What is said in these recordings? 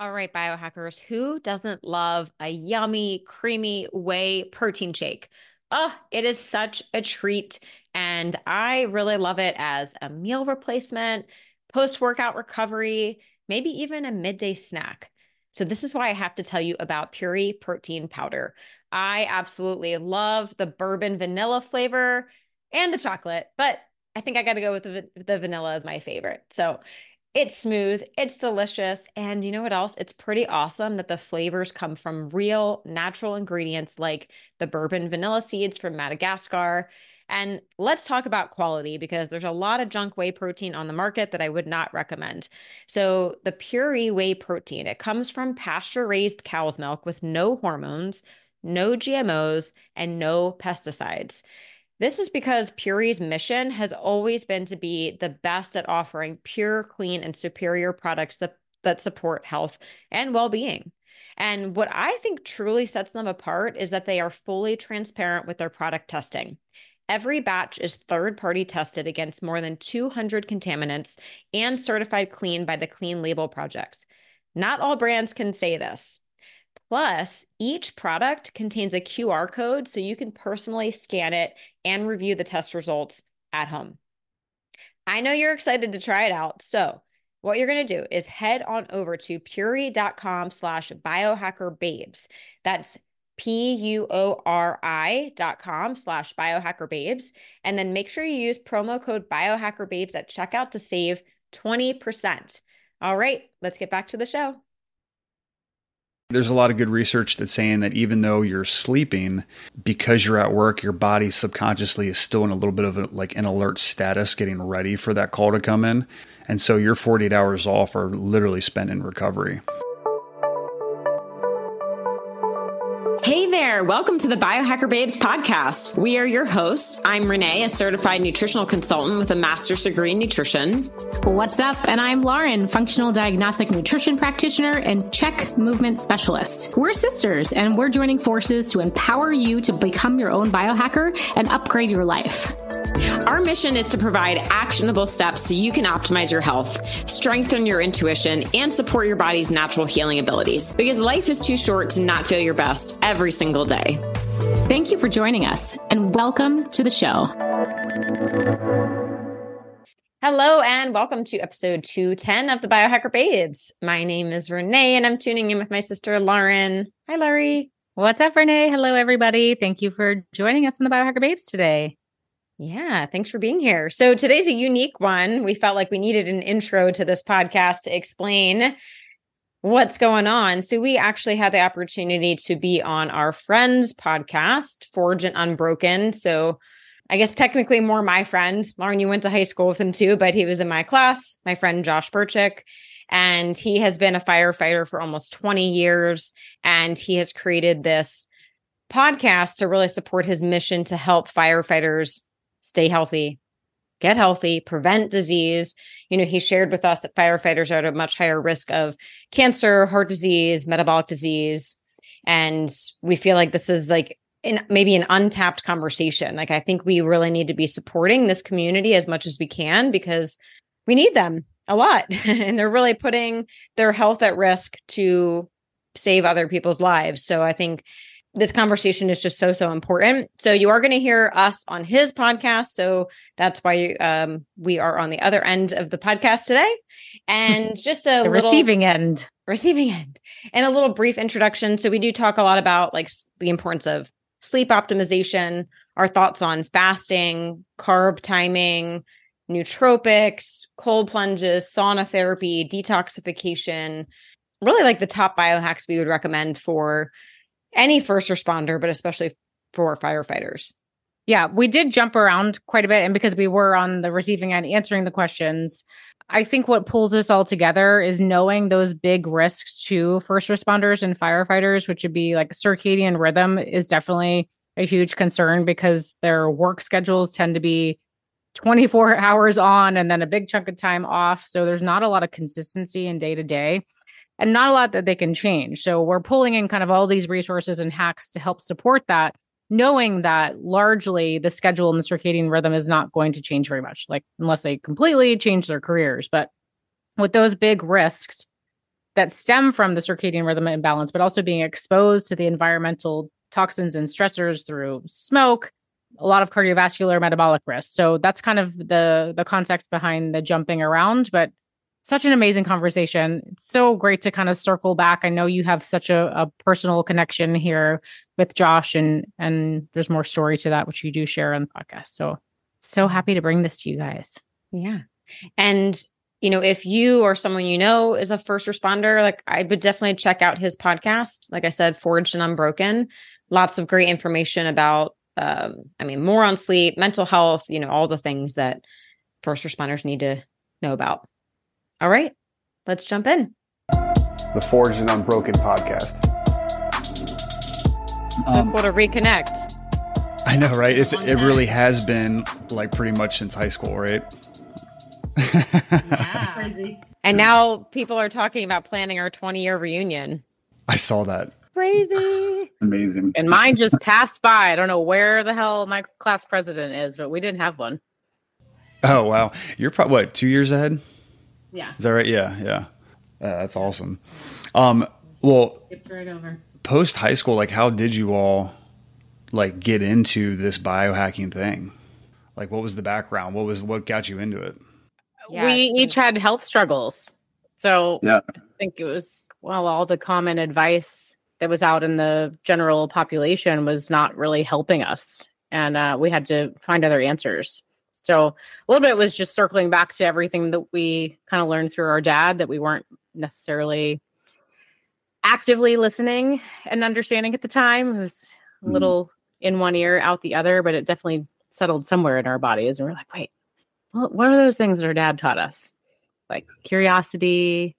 All right, biohackers, who doesn't love a yummy, creamy whey protein shake? Oh, it is such a treat. And I really love it as a meal replacement, post workout recovery, maybe even a midday snack. So, this is why I have to tell you about Puori protein powder. I absolutely love the bourbon vanilla flavor and the chocolate, but I think I got to go with the, the vanilla as my favorite. So, it's smooth, it's delicious, and you know what else? It's pretty awesome that the flavors come from real natural ingredients like the bourbon vanilla seeds from Madagascar. And let's talk about quality because there's a lot of junk whey protein on the market that I would not recommend. So, the Puori whey protein, it comes from pasture raised cow's milk with no hormones, no GMOs, and no pesticides. This is because Puori's mission has always been to be the best at offering pure, clean, and superior products that, that support health and well being. And what I think truly sets them apart is that they are fully transparent with their product testing. Every batch is third party tested against more than 200 contaminants and certified clean by the Clean Label Project. Not all brands can say this. Plus, each product contains a QR code so you can personally scan it and review the test results at home. I know you're excited to try it out. So, what you're going to do is head on over to puori.com slash biohackerbabes. That's P-U-O-R-I dot com slash biohackerbabes. And then make sure you use promo code biohackerbabes at checkout to save 20%. All right, let's get back to the show. There's a lot of good research that's saying that even though you're sleeping, because you're at work, your body subconsciously is still in a little bit of a, like an alert status, getting ready for that call to come in. And so your 48 hours off are literally spent in recovery. There. Welcome to the Biohacker Babes podcast. We are your hosts. I'm Renee, a certified nutritional consultant with a master's degree in nutrition. What's up? And I'm Lauren, functional diagnostic nutrition practitioner and CHEK movement specialist. We're sisters and we're joining forces to empower you to become your own biohacker and upgrade your life. Our mission is to provide actionable steps so you can optimize your health, strengthen your intuition, and support your body's natural healing abilities because life is too short to not feel your best every single day. Thank you for joining us and welcome to the show. Hello, and welcome to episode 210 of the Biohacker Babes. My name is Renee, and I'm tuning in with my sister Lauren. Hi, Laurie. What's up, Renee? Hello, everybody. Thank you for joining us on the Biohacker Babes today. Yeah, thanks for being here. So today's a unique one. We felt like we needed an intro to this podcast to explain what's going on. So we actually had the opportunity to be on our friend's podcast, Forged and Unbroken. So I guess technically more my friend. Lauren, you went to high school with him too, but he was in my class, my friend Josh Burchick. And he has been a firefighter for almost 20 years. And he has created this podcast to really support his mission to help firefighters stay healthy, get healthy, prevent disease. You know, he shared with us that firefighters are at a much higher risk of cancer, heart disease, metabolic disease. And we feel like this is like in maybe an untapped conversation. Like I think we really need to be supporting this community as much as we can because we need them a lot. and they're really putting their health at risk to save other people's lives. So I think this conversation is just so so important. So you are going to hear us on his podcast. So that's why um, we are on the other end of the podcast today. And just a little, receiving end. Receiving end. And a little brief introduction. So we do talk a lot about like the importance of sleep optimization our thoughts on fasting carb timing nootropics cold plunges sauna therapy detoxification. Really like the top biohacks we would recommend for any first responder, but especially for firefighters. Yeah, we did jump around quite a bit. And because we were on the receiving end answering the questions, I think what pulls us all together is knowing those big risks to first responders and firefighters, which would be like circadian rhythm is definitely a huge concern because their work schedules tend to be 24 hours on and then a big chunk of time off. So there's not a lot of consistency in day to day and not a lot that they can change. So we're pulling in kind of all these resources and hacks to help support that, knowing that largely the schedule and the circadian rhythm is not going to change very much, like unless they completely change their careers. But with those big risks that stem from the circadian rhythm imbalance, but also being exposed to the environmental toxins and stressors through smoke, a lot of cardiovascular metabolic risk. So that's kind of the the context behind the jumping around, but such an amazing conversation. It's so great to kind of circle back. I know you have such a, a personal connection here with Josh and and there's more story to that which you do share on the podcast. So so happy to bring this to you guys. Yeah. And you know, if you or someone you know is a first responder, like I would definitely check out his podcast. Like I said, Forged and Unbroken. Lots of great information about um, I mean, more on sleep, mental health, you know, all the things that first responders need to know about. All right, let's jump in. The Forged and Unbroken podcast. So um, cool to reconnect. I know, right? It's it really has been like pretty much since high school, right? yeah. Crazy. And now people are talking about planning our 20 year reunion. I saw that. Crazy. Amazing. And mine just passed by. I don't know where the hell my class president is, but we didn't have one. Oh wow. You're probably what, two years ahead? Yeah. Is that right? Yeah, yeah. Uh, that's awesome. Um well right over. Post high school, like how did you all like get into this biohacking thing? Like what was the background? What was what got you into it? Yeah, we each had health struggles. So yeah. I think it was well all the common advice that was out in the general population was not really helping us and uh, we had to find other answers so a little bit was just circling back to everything that we kind of learned through our dad that we weren't necessarily actively listening and understanding at the time it was a mm-hmm. little mm-hmm. in one ear out the other but it definitely settled somewhere in our bodies and we're like wait what are those things that our dad taught us like curiosity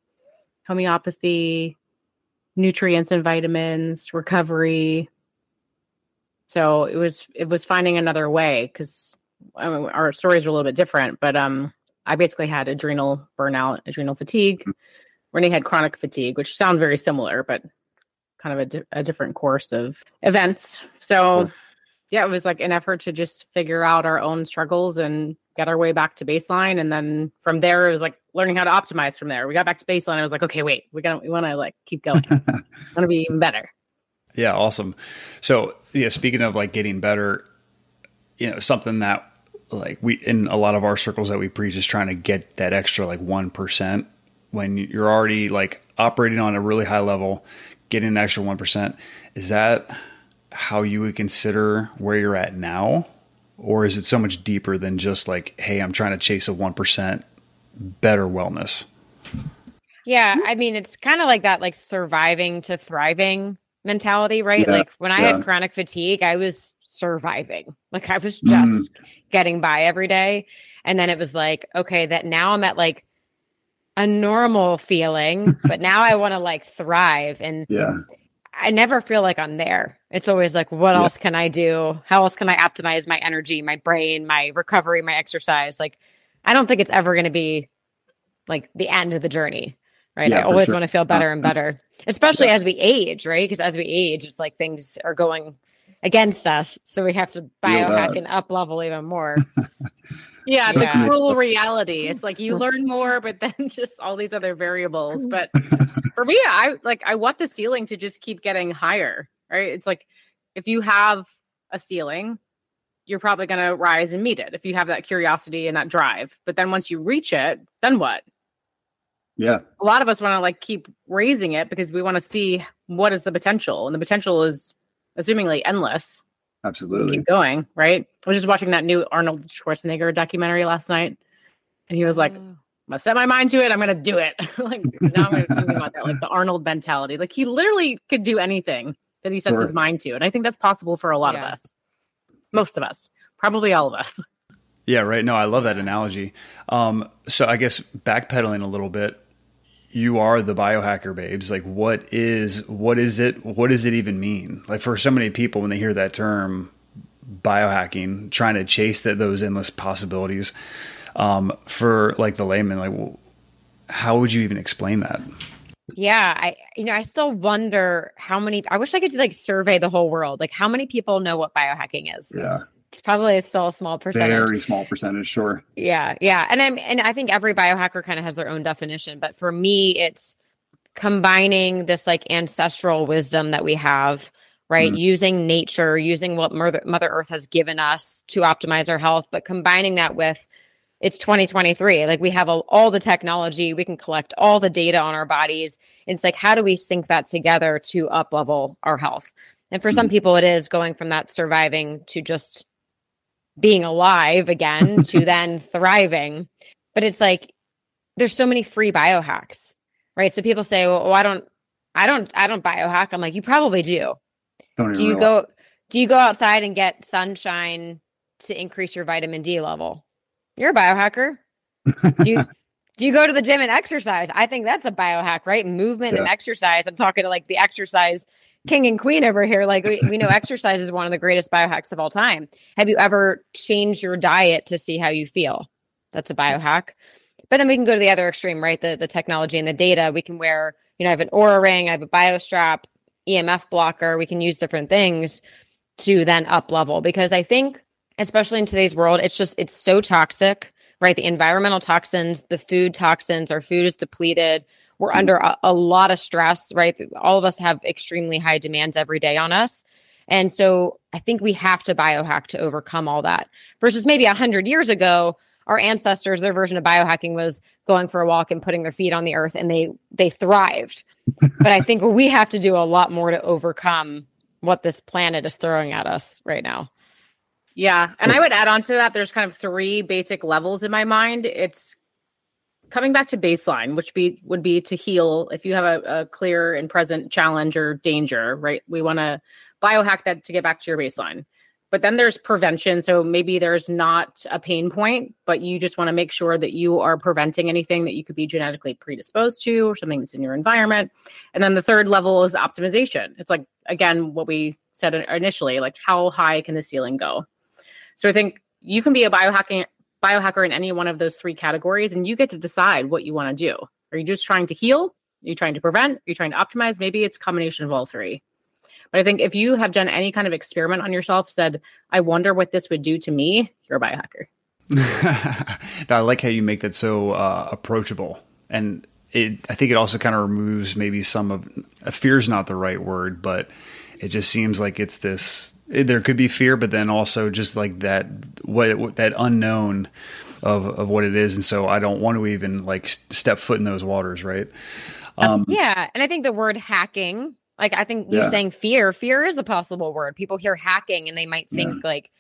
homeopathy nutrients and vitamins, recovery. So it was it was finding another way because our stories are a little bit different. But um, I basically had adrenal burnout, adrenal fatigue. Renee had chronic fatigue, which sound very similar, but kind of a, di- a different course of events. So yeah, it was like an effort to just figure out our own struggles and get our way back to baseline. And then from there, it was like learning how to optimize from there. We got back to baseline. I was like, okay, wait, we got we want to like keep going. want to be even better. Yeah, awesome. So yeah, speaking of like getting better, you know, something that like we in a lot of our circles that we preach is trying to get that extra like one percent when you're already like operating on a really high level, getting an extra one percent. Is that how you would consider where you're at now? Or is it so much deeper than just like, hey, I'm trying to chase a 1% better wellness? Yeah. I mean, it's kind of like that, like surviving to thriving mentality, right? Yeah, like when I yeah. had chronic fatigue, I was surviving. Like I was just mm. getting by every day. And then it was like, okay, that now I'm at like a normal feeling, but now I want to like thrive. And yeah. I never feel like I'm there. It's always like, what yeah. else can I do? How else can I optimize my energy, my brain, my recovery, my exercise? Like, I don't think it's ever going to be like the end of the journey, right? Yeah, I always sure. want to feel better and better, especially as we age, right? Because as we age, it's like things are going against us. So we have to biohack and up level even more. yeah, the cruel reality. It's like you learn more, but then just all these other variables. But for me, I like I want the ceiling to just keep getting higher. Right? It's like if you have a ceiling, you're probably going to rise and meet it if you have that curiosity and that drive. But then once you reach it, then what? Yeah. A lot of us want to like keep raising it because we want to see what is the potential, and the potential is assumingly endless. Absolutely. Keep going, right? I was just watching that new Arnold Schwarzenegger documentary last night, and he was like, "I'm set my mind to it. I'm gonna do it." like now I'm gonna think about that, like the Arnold mentality. Like he literally could do anything that he sets sure. his mind to, and I think that's possible for a lot yeah. of us, most of us, probably all of us. Yeah, right. No, I love that analogy. Um, so I guess backpedaling a little bit, you are the biohacker babes. Like what is what is it what does it even mean? Like for so many people when they hear that term biohacking trying to chase that those endless possibilities um, for like the layman like well, how would you even explain that? Yeah i you know i still wonder how many i wish i could like survey the whole world. Like how many people know what biohacking is? Yeah it's probably still a small percentage. Very small percentage, sure. Yeah, yeah, and I'm and I think every biohacker kind of has their own definition, but for me, it's combining this like ancestral wisdom that we have, right? Mm. Using nature, using what Mother, Mother Earth has given us to optimize our health, but combining that with it's 2023. Like we have a, all the technology, we can collect all the data on our bodies. It's like, how do we sync that together to up level our health? And for some mm. people, it is going from that surviving to just being alive again to then thriving. But it's like, there's so many free biohacks, right? So people say, well, I don't, I don't, I don't biohack. I'm like, you probably do. Do you go, do you go outside and get sunshine to increase your vitamin D level? You're a biohacker. do you do you go to the gym and exercise? I think that's a biohack, right? Movement yeah. and exercise. I'm talking to like the exercise king and queen over here. Like we, we know exercise is one of the greatest biohacks of all time. Have you ever changed your diet to see how you feel? That's a hmm. biohack. But then we can go to the other extreme, right? The the technology and the data. We can wear, you know, I have an Oura ring, I have a BioStrap, EMF blocker. We can use different things to then up level because I think especially in today's world, it's just it's so toxic, right? The environmental toxins, the food toxins, our food is depleted. We're mm-hmm. under a, a lot of stress, right? All of us have extremely high demands every day on us. And so I think we have to biohack to overcome all that. Versus maybe a hundred years ago, our ancestors, their version of biohacking was going for a walk and putting their feet on the earth and they they thrived. but I think we have to do a lot more to overcome what this planet is throwing at us right now. Yeah. And I would add on to that, there's kind of three basic levels in my mind. It's coming back to baseline, which be would be to heal if you have a, a clear and present challenge or danger, right? We want to biohack that to get back to your baseline. But then there's prevention. So maybe there's not a pain point, but you just want to make sure that you are preventing anything that you could be genetically predisposed to or something that's in your environment. And then the third level is optimization. It's like, again, what we said initially, like how high can the ceiling go? So I think you can be a biohacking biohacker in any one of those three categories and you get to decide what you want to do. Are you just trying to heal? Are you trying to prevent? Are you trying to optimize? Maybe it's a combination of all three. But I think if you have done any kind of experiment on yourself, said, I wonder what this would do to me, you're a biohacker. I like how you make that so uh, approachable. And it, I think it also kind of removes maybe some of fear is not the right word, but it just seems like it's this there could be fear, but then also just like that what that unknown of of what it is, and so I don't want to even like step foot in those waters, right? Um, yeah, and I think the word hacking, like I think you're yeah. saying fear. Fear is a possible word. People hear hacking and they might think yeah. like,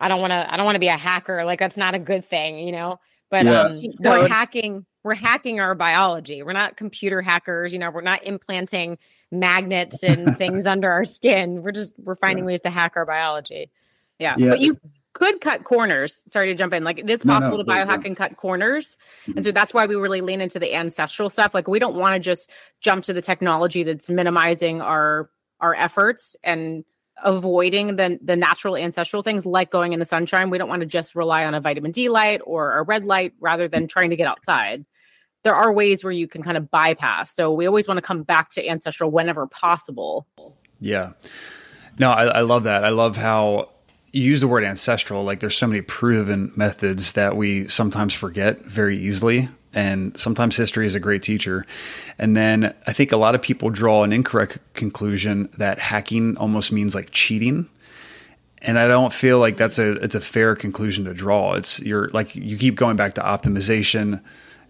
I don't want to. I don't want to be a hacker. Like that's not a good thing, you know. But yeah. um, we're hacking we're hacking our biology. We're not computer hackers, you know, we're not implanting magnets and things under our skin. We're just we're finding yeah. ways to hack our biology. Yeah. yeah. But you could cut corners. Sorry to jump in. Like it is possible no, no, to biohack and cut corners. Mm-hmm. And so that's why we really lean into the ancestral stuff. Like we don't want to just jump to the technology that's minimizing our our efforts and avoiding the the natural ancestral things like going in the sunshine. We don't want to just rely on a vitamin D light or a red light rather than trying to get outside there are ways where you can kind of bypass. So we always want to come back to ancestral whenever possible. Yeah. No, I, I love that. I love how you use the word ancestral. Like there's so many proven methods that we sometimes forget very easily. And sometimes history is a great teacher. And then I think a lot of people draw an incorrect conclusion that hacking almost means like cheating and I don't feel like that's a it's a fair conclusion to draw. It's you're like you keep going back to optimization,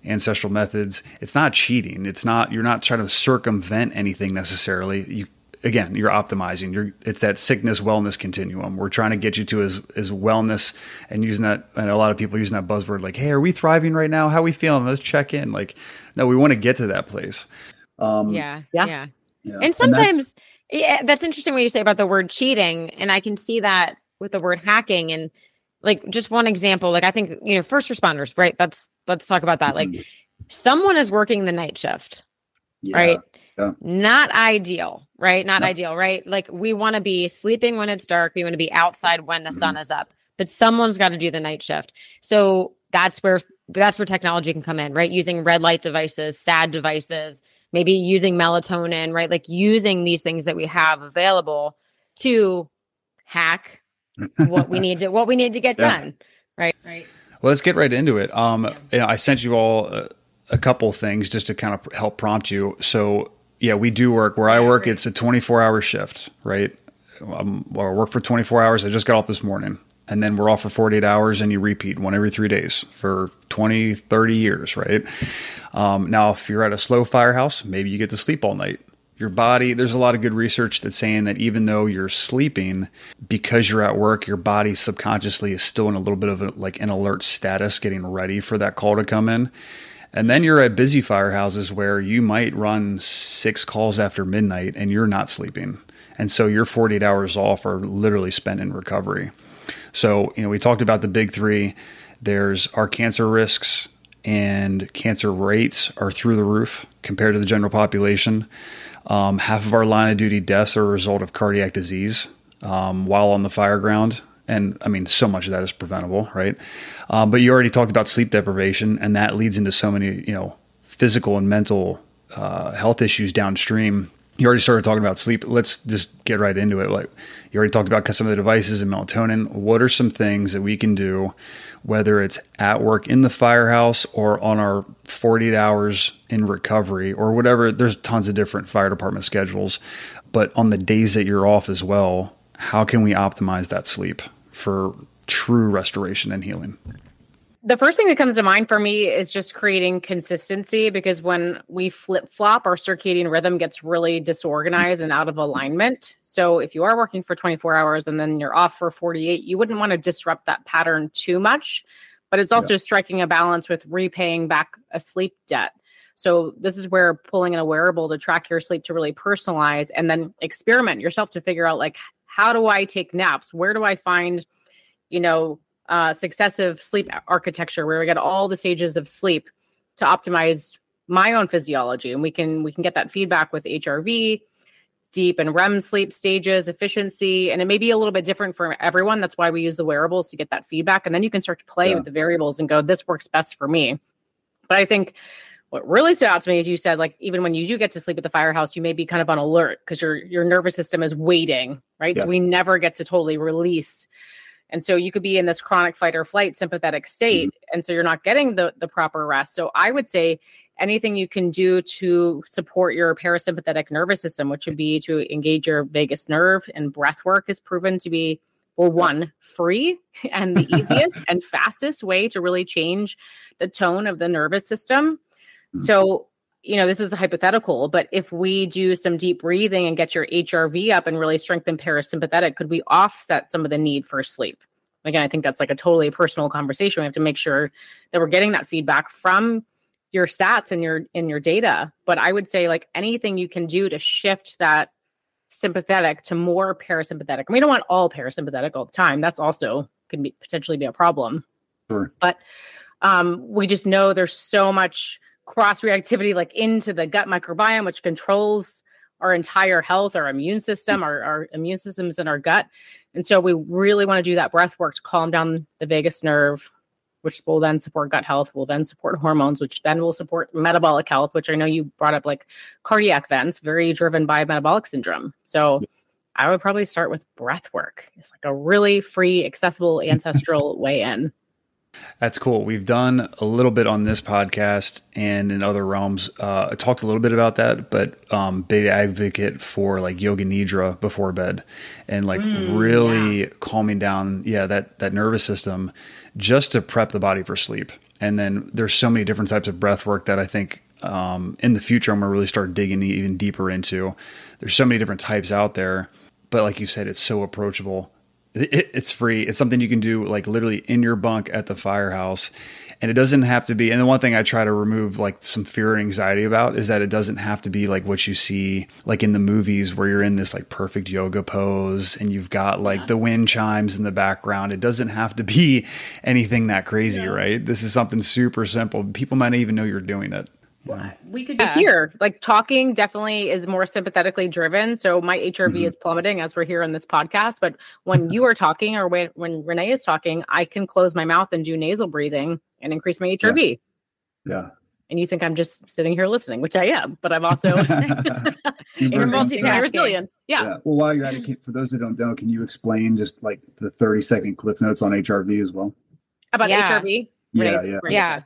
ancestral methods. It's not cheating. It's not you're not trying to circumvent anything necessarily. You again, you're optimizing. You're it's that sickness wellness continuum. We're trying to get you to as as wellness and using that and a lot of people using that buzzword like, "Hey, are we thriving right now? How are we feeling? Let's check in." Like, no, we want to get to that place. Um, yeah, yeah, yeah. yeah. And sometimes and that's, yeah, that's interesting what you say about the word cheating, and I can see that with the word hacking and like just one example like i think you know first responders right that's let's talk about that like mm-hmm. someone is working the night shift yeah. right yeah. not ideal right not no. ideal right like we want to be sleeping when it's dark we want to be outside when the mm-hmm. sun is up but someone's got to do the night shift so that's where that's where technology can come in right using red light devices sad devices maybe using melatonin right like using these things that we have available to hack what we need to what we need to get yeah. done. Right. Right. Well, let's get right into it. Um, yeah. you know, I sent you all a, a couple things just to kind of help prompt you. So, yeah, we do work where I work. It's a 24 hour shift, right? Um, I work for 24 hours. I just got off this morning and then we're off for 48 hours and you repeat one every three days for 20 30 years right um, now if you're at a slow firehouse maybe you get to sleep all night your body there's a lot of good research that's saying that even though you're sleeping because you're at work your body subconsciously is still in a little bit of a, like an alert status getting ready for that call to come in and then you're at busy firehouses where you might run six calls after midnight and you're not sleeping and so your 48 hours off are literally spent in recovery so, you know, we talked about the big three. There's our cancer risks and cancer rates are through the roof compared to the general population. Um, half of our line of duty deaths are a result of cardiac disease um, while on the fire ground. And I mean, so much of that is preventable, right? Um, but you already talked about sleep deprivation, and that leads into so many, you know, physical and mental uh, health issues downstream you already started talking about sleep. Let's just get right into it. Like you already talked about some of the devices and melatonin. What are some things that we can do, whether it's at work in the firehouse or on our 48 hours in recovery or whatever? There's tons of different fire department schedules, but on the days that you're off as well, how can we optimize that sleep for true restoration and healing? The first thing that comes to mind for me is just creating consistency because when we flip flop, our circadian rhythm gets really disorganized and out of alignment. So if you are working for 24 hours and then you're off for 48, you wouldn't want to disrupt that pattern too much. But it's also yeah. striking a balance with repaying back a sleep debt. So this is where pulling in a wearable to track your sleep to really personalize and then experiment yourself to figure out like how do I take naps? Where do I find, you know, uh, successive sleep architecture where we get all the stages of sleep to optimize my own physiology. And we can we can get that feedback with hrv deep and rem sleep stages efficiency and it may be a little bit different for everyone. That's why we use the wearables to get that feedback. And then you can start to play yeah. with the variables and go this works best for me. But i think what really stood out to me is you said like even when you do get to sleep at the firehouse you may be kind of on alert because your your nervous system is waiting right? Yes. so we never get to totally release and so you could be in this chronic fight or flight sympathetic state. Mm-hmm. And so you're not getting the, the proper rest. So I would say anything you can do to support your parasympathetic nervous system, which would be to engage your vagus nerve and breath work is proven to be well, one, free and the easiest and fastest way to really change the tone of the nervous system. Mm-hmm. So you know, this is a hypothetical, but if we do some deep breathing and get your HRV up and really strengthen parasympathetic, could we offset some of the need for sleep? Again, I think that's like a totally personal conversation. We have to make sure that we're getting that feedback from your stats and your in your data. But I would say like anything you can do to shift that sympathetic to more parasympathetic. And we don't want all parasympathetic all the time. That's also can be potentially be a problem. Sure. But um, we just know there's so much cross reactivity like into the gut microbiome, which controls our entire health, our immune system, our, our immune systems in our gut. And so we really want to do that breath work to calm down the vagus nerve, which will then support gut health, will then support hormones, which then will support metabolic health, which I know you brought up like cardiac vents, very driven by metabolic syndrome. So I would probably start with breath work. It's like a really free, accessible, ancestral way in. That's cool. We've done a little bit on this podcast and in other realms. Uh, I talked a little bit about that, but um, big advocate for like yoga nidra before bed and like mm, really yeah. calming down, yeah, that that nervous system, just to prep the body for sleep. And then there's so many different types of breath work that I think um, in the future I'm gonna really start digging even deeper into. There's so many different types out there, but like you said, it's so approachable it, it's free. It's something you can do like literally in your bunk at the firehouse. And it doesn't have to be. And the one thing I try to remove like some fear and anxiety about is that it doesn't have to be like what you see like in the movies where you're in this like perfect yoga pose and you've got like yeah. the wind chimes in the background. It doesn't have to be anything that crazy, yeah. right? This is something super simple. People might not even know you're doing it we could yeah. hear like talking definitely is more sympathetically driven so my hrv mm-hmm. is plummeting as we're here on this podcast but when you are talking or when, when renee is talking i can close my mouth and do nasal breathing and increase my hrv yeah, yeah. and you think i'm just sitting here listening which i am but i'm also you're multitasking resilience yeah. yeah. well while you're at it for those that don't know can you explain just like the 30 second cliff notes on hrv as well about hrv yeah, yeah. yeah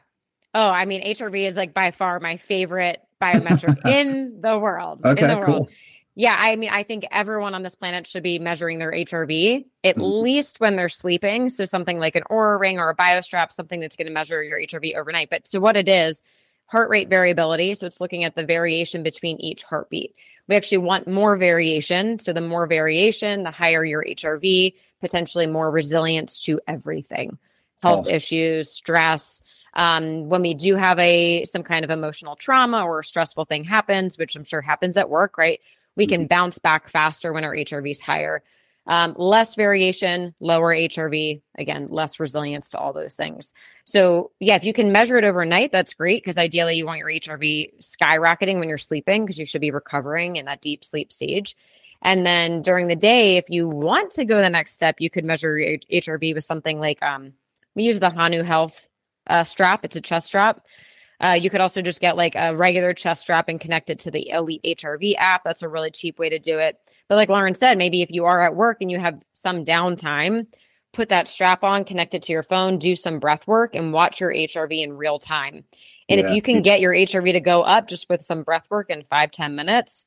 Oh, I mean, HRV is like by far my favorite biometric in the world. Okay, in the world. cool. Yeah, I mean, I think everyone on this planet should be measuring their HRV at Mhm. least when they're sleeping. So something like an Oura ring or a BioStrap, something that's going to measure your HRV overnight. But so what it is, heart rate variability. So it's looking at the variation between each heartbeat. We actually want more variation. So the more variation, the higher your HRV, potentially more resilience to everything, health Awesome. issues, stress. Um, when we do have a some kind of emotional trauma or a stressful thing happens, which I'm sure happens at work, right? We can bounce back faster when our HRV is higher. Um, less variation, lower HRV, again, less resilience to all those things. So, yeah, if you can measure it overnight, that's great because ideally you want your HRV skyrocketing when you're sleeping because you should be recovering in that deep sleep stage. And then during the day, if you want to go the next step, you could measure your HRV with something like um, we use the Hanu Health uh, strap. It's a chest strap. Uh, you could also just get like a regular chest strap and connect it to the Elite HRV app. That's a really cheap way to do it. But like Lauren said, maybe if you are at work and you have some downtime, put that strap on, connect it to your phone, do some breath work, and watch your HRV in real time. And if you can get your HRV to go up just with some breath work in five ten minutes,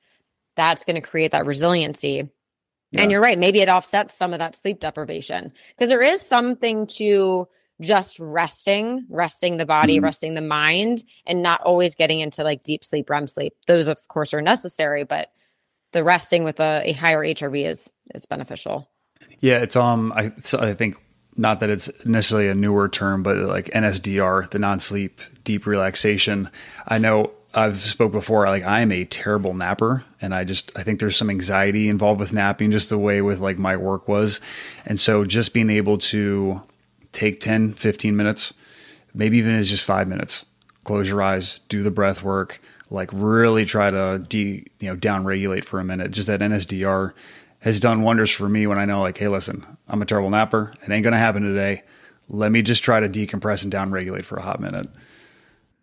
that's going to create that resiliency. Yeah. And you're right, maybe it offsets some of that sleep deprivation because there is something to just resting, resting the body, Mhm. resting the mind, and not always getting into like deep sleep, REM sleep. Those, of course, are necessary, but the resting with a, a higher HRV is is beneficial. Yeah, it's um I so I think not that it's necessarily a newer term, but like NSDR, the non-sleep deep relaxation. I know I've spoke before, like I am a terrible napper and I just I think there's some anxiety involved with napping just the way with like my work was. And so just being able to take 10, 15 minutes, maybe even as just 5 minutes. Close your eyes, do the breath work, like really try to de, you know, down regulate for a minute. Just that NSDR has done wonders for me when I know, like, hey, listen, I'm a terrible napper. It ain't going to happen today. Let me just try to decompress and down regulate for a hot minute.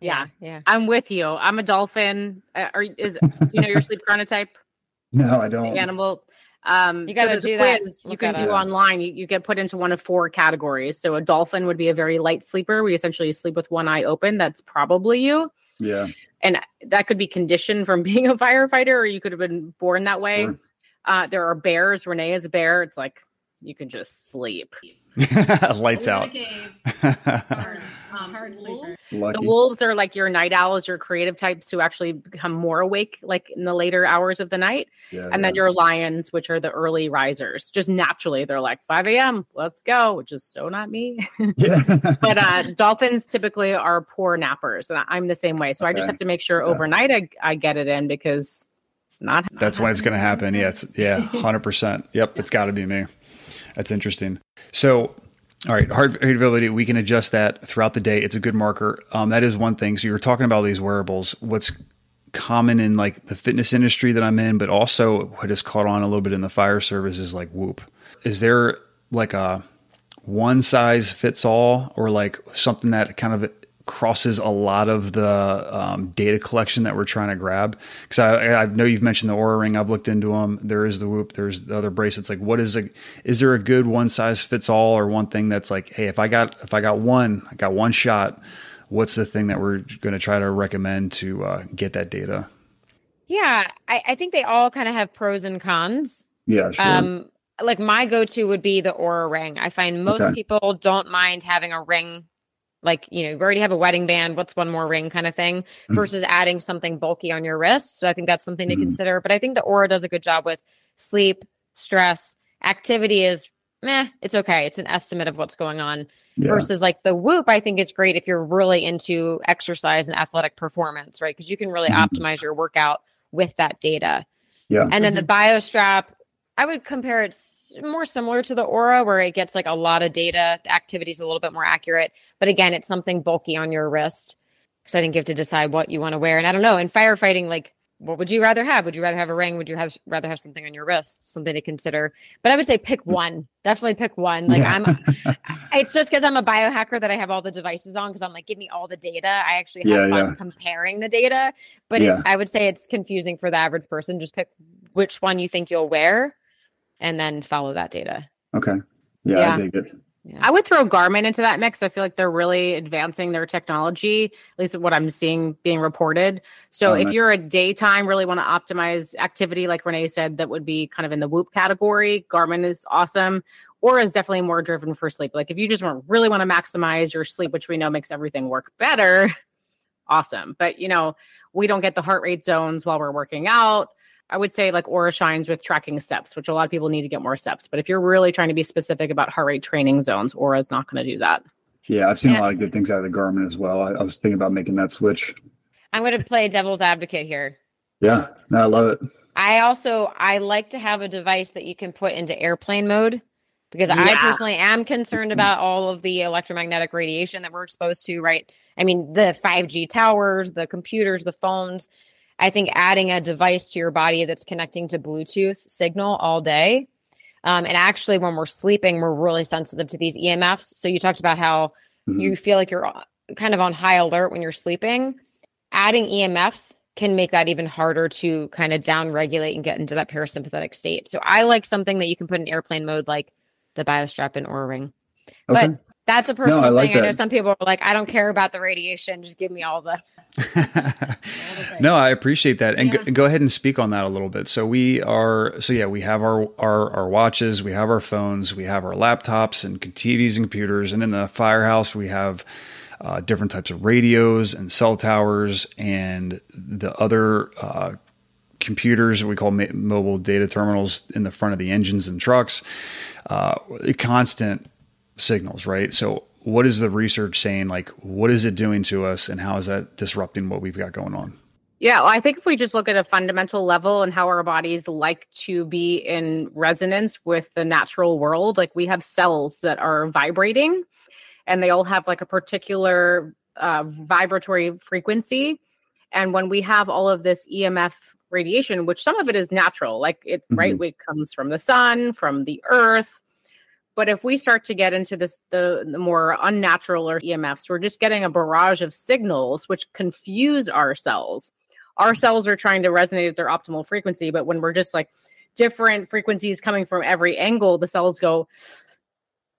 Yeah. Yeah. I'm with you. I'm a dolphin. Uh, Are is you know your sleep chronotype? No, I don't. animal. Um, You gotta there's a do that. You can do up. online. You, you get put into one of four categories. So a dolphin would be a very light sleeper. We essentially sleep with one eye open. That's probably you, Yeah. and that could be conditioned from being a firefighter, or you could have been born that way. Sure. Uh, there are bears. Renee is a bear. It's like you can just sleep. Lights out. Um, wolves- Lucky. The wolves are like your night owls, your creative types who actually become more awake, like in the later hours of the night. yeah, and then your lions, which are the early risers, just naturally they're like 5 a.m. Let's go, which is so not me. yeah. but uh, dolphins typically are poor nappers, and I- I'm the same way. So I just have to make sure Yeah. overnight I, I get it in because it's not. That's when it's going to happen. Yeah, it's yeah, hundred percent. Yep, it's got to be me. That's interesting. So, all right, heart rate variability. We can adjust that throughout the day. It's a good marker. Um, that is one thing. So you were talking about these wearables. What's common in like the fitness industry that I'm in, but also what has caught on a little bit in the fire service is like Whoop. Is there like a one size fits all, or like something that kind of crosses a lot of the um, data collection that we're trying to grab? Because I, I know you've mentioned the Oura Ring. I've looked into them. There is the Whoop. There's the other bracelets. Like, what is a? Is there a good one size fits all, or one thing that's like, hey, if I got if I got one, I got one shot. What's the thing that we're going to try to recommend to uh, get that data? Yeah. I, I think they all kind of have pros and cons. yeah, sure. Um, like my go-to would be the Oura ring. I find most Okay. people don't mind having a ring, like you know, you already have a wedding band. What's one more ring kind of thing Mhm. versus adding something bulky on your wrist. So I think that's something to Mhm. consider. But I think the Oura does a good job with sleep, stress, activity is meh. It's okay. It's an estimate of what's going on yeah. versus like the whoop i think is great if you're really into exercise and athletic performance right because you can really Mhm. optimize your workout with that data Yeah. and then the biostrap i would compare it more similar to the Oura where it gets like a lot of data the activity is a little bit more accurate but again it's something bulky on your wrist so i think you have to decide what you want to wear and i don't know in firefighting like what would you rather have? Would you rather have a ring? Would you have rather have something on your wrist? Something to consider. But I would say pick one. Definitely pick one. Like Yeah. I'm it's just because I'm a biohacker that I have all the devices on because I'm like, give me all the data. I actually have Yeah, fun yeah. comparing the data. But it, I would say it's confusing for the average person. Just pick which one you think you'll wear and then follow that data. Okay. Yeah, Yeah. I dig it. Yeah. I would throw Garmin into that mix. I feel like they're really advancing their technology, at least what I'm seeing being reported. So oh, if you're a daytime, really want to optimize activity, like Renee said, that would be kind of in the Whoop category. Garmin is awesome. Oura is definitely more driven for sleep. Like if you just want really want to maximize your sleep, which we know makes everything work better, awesome. But you know, we don't get the heart rate zones while we're working out. I would say like Oura shines with tracking steps, which a lot of people need to get more steps. But if you're really trying to be specific about heart rate training zones, Oura is not going to do that. Yeah, I've seen yeah. a lot of good things out of the Garmin as well. I, I was thinking about making that switch. I'm going to play devil's advocate here. Yeah, no, I love it. I also I like to have a device that you can put into airplane mode because yeah. I personally am concerned about all of the electromagnetic radiation that we're exposed to, right? I mean, the 5G towers, the computers, the phones. I think adding a device to your body that's connecting to Bluetooth signal all day. Um, and actually, when we're sleeping, we're really sensitive to these EMFs. So you talked about how mm-hmm. you feel like you're uh, kind of on high alert when you're sleeping. Adding EMFs can make that even harder to kind of down regulate and get into that parasympathetic state. So I like something that you can put in airplane mode, like the BioStrap and Oura Ring. Okay. But that's a personal no, I like thing. That. I know some people are like, I don't care about the radiation. Just give me all the. no, I appreciate that, and yeah. go, go, ahead and speak on that a little bit. So we are, so yeah, we have our, our our watches, we have our phones, we have our laptops and TVs and computers, and in the firehouse we have uh, different types of radios and cell towers and the other uh, computers we call mobile data terminals in the front of the engines and trucks. Uh, constant signals, right? So what is the research saying? Like, what is it doing to us, and how is that disrupting what we've got going on? Yeah, well, I think if we just look at a fundamental level and how our bodies like to be in resonance with the natural world, like we have cells that are vibrating and they all have like a particular uh, vibratory frequency. And when we have all of this EMF radiation, which some of it is natural, like it, mm-hmm. right, it comes from the sun, from the earth, but if we start to get into this, the, the more unnatural or EMFs, we're just getting a barrage of signals which confuse our cells. Our cells are trying to resonate at their optimal frequency, but when we're just like different frequencies coming from every angle, the cells go,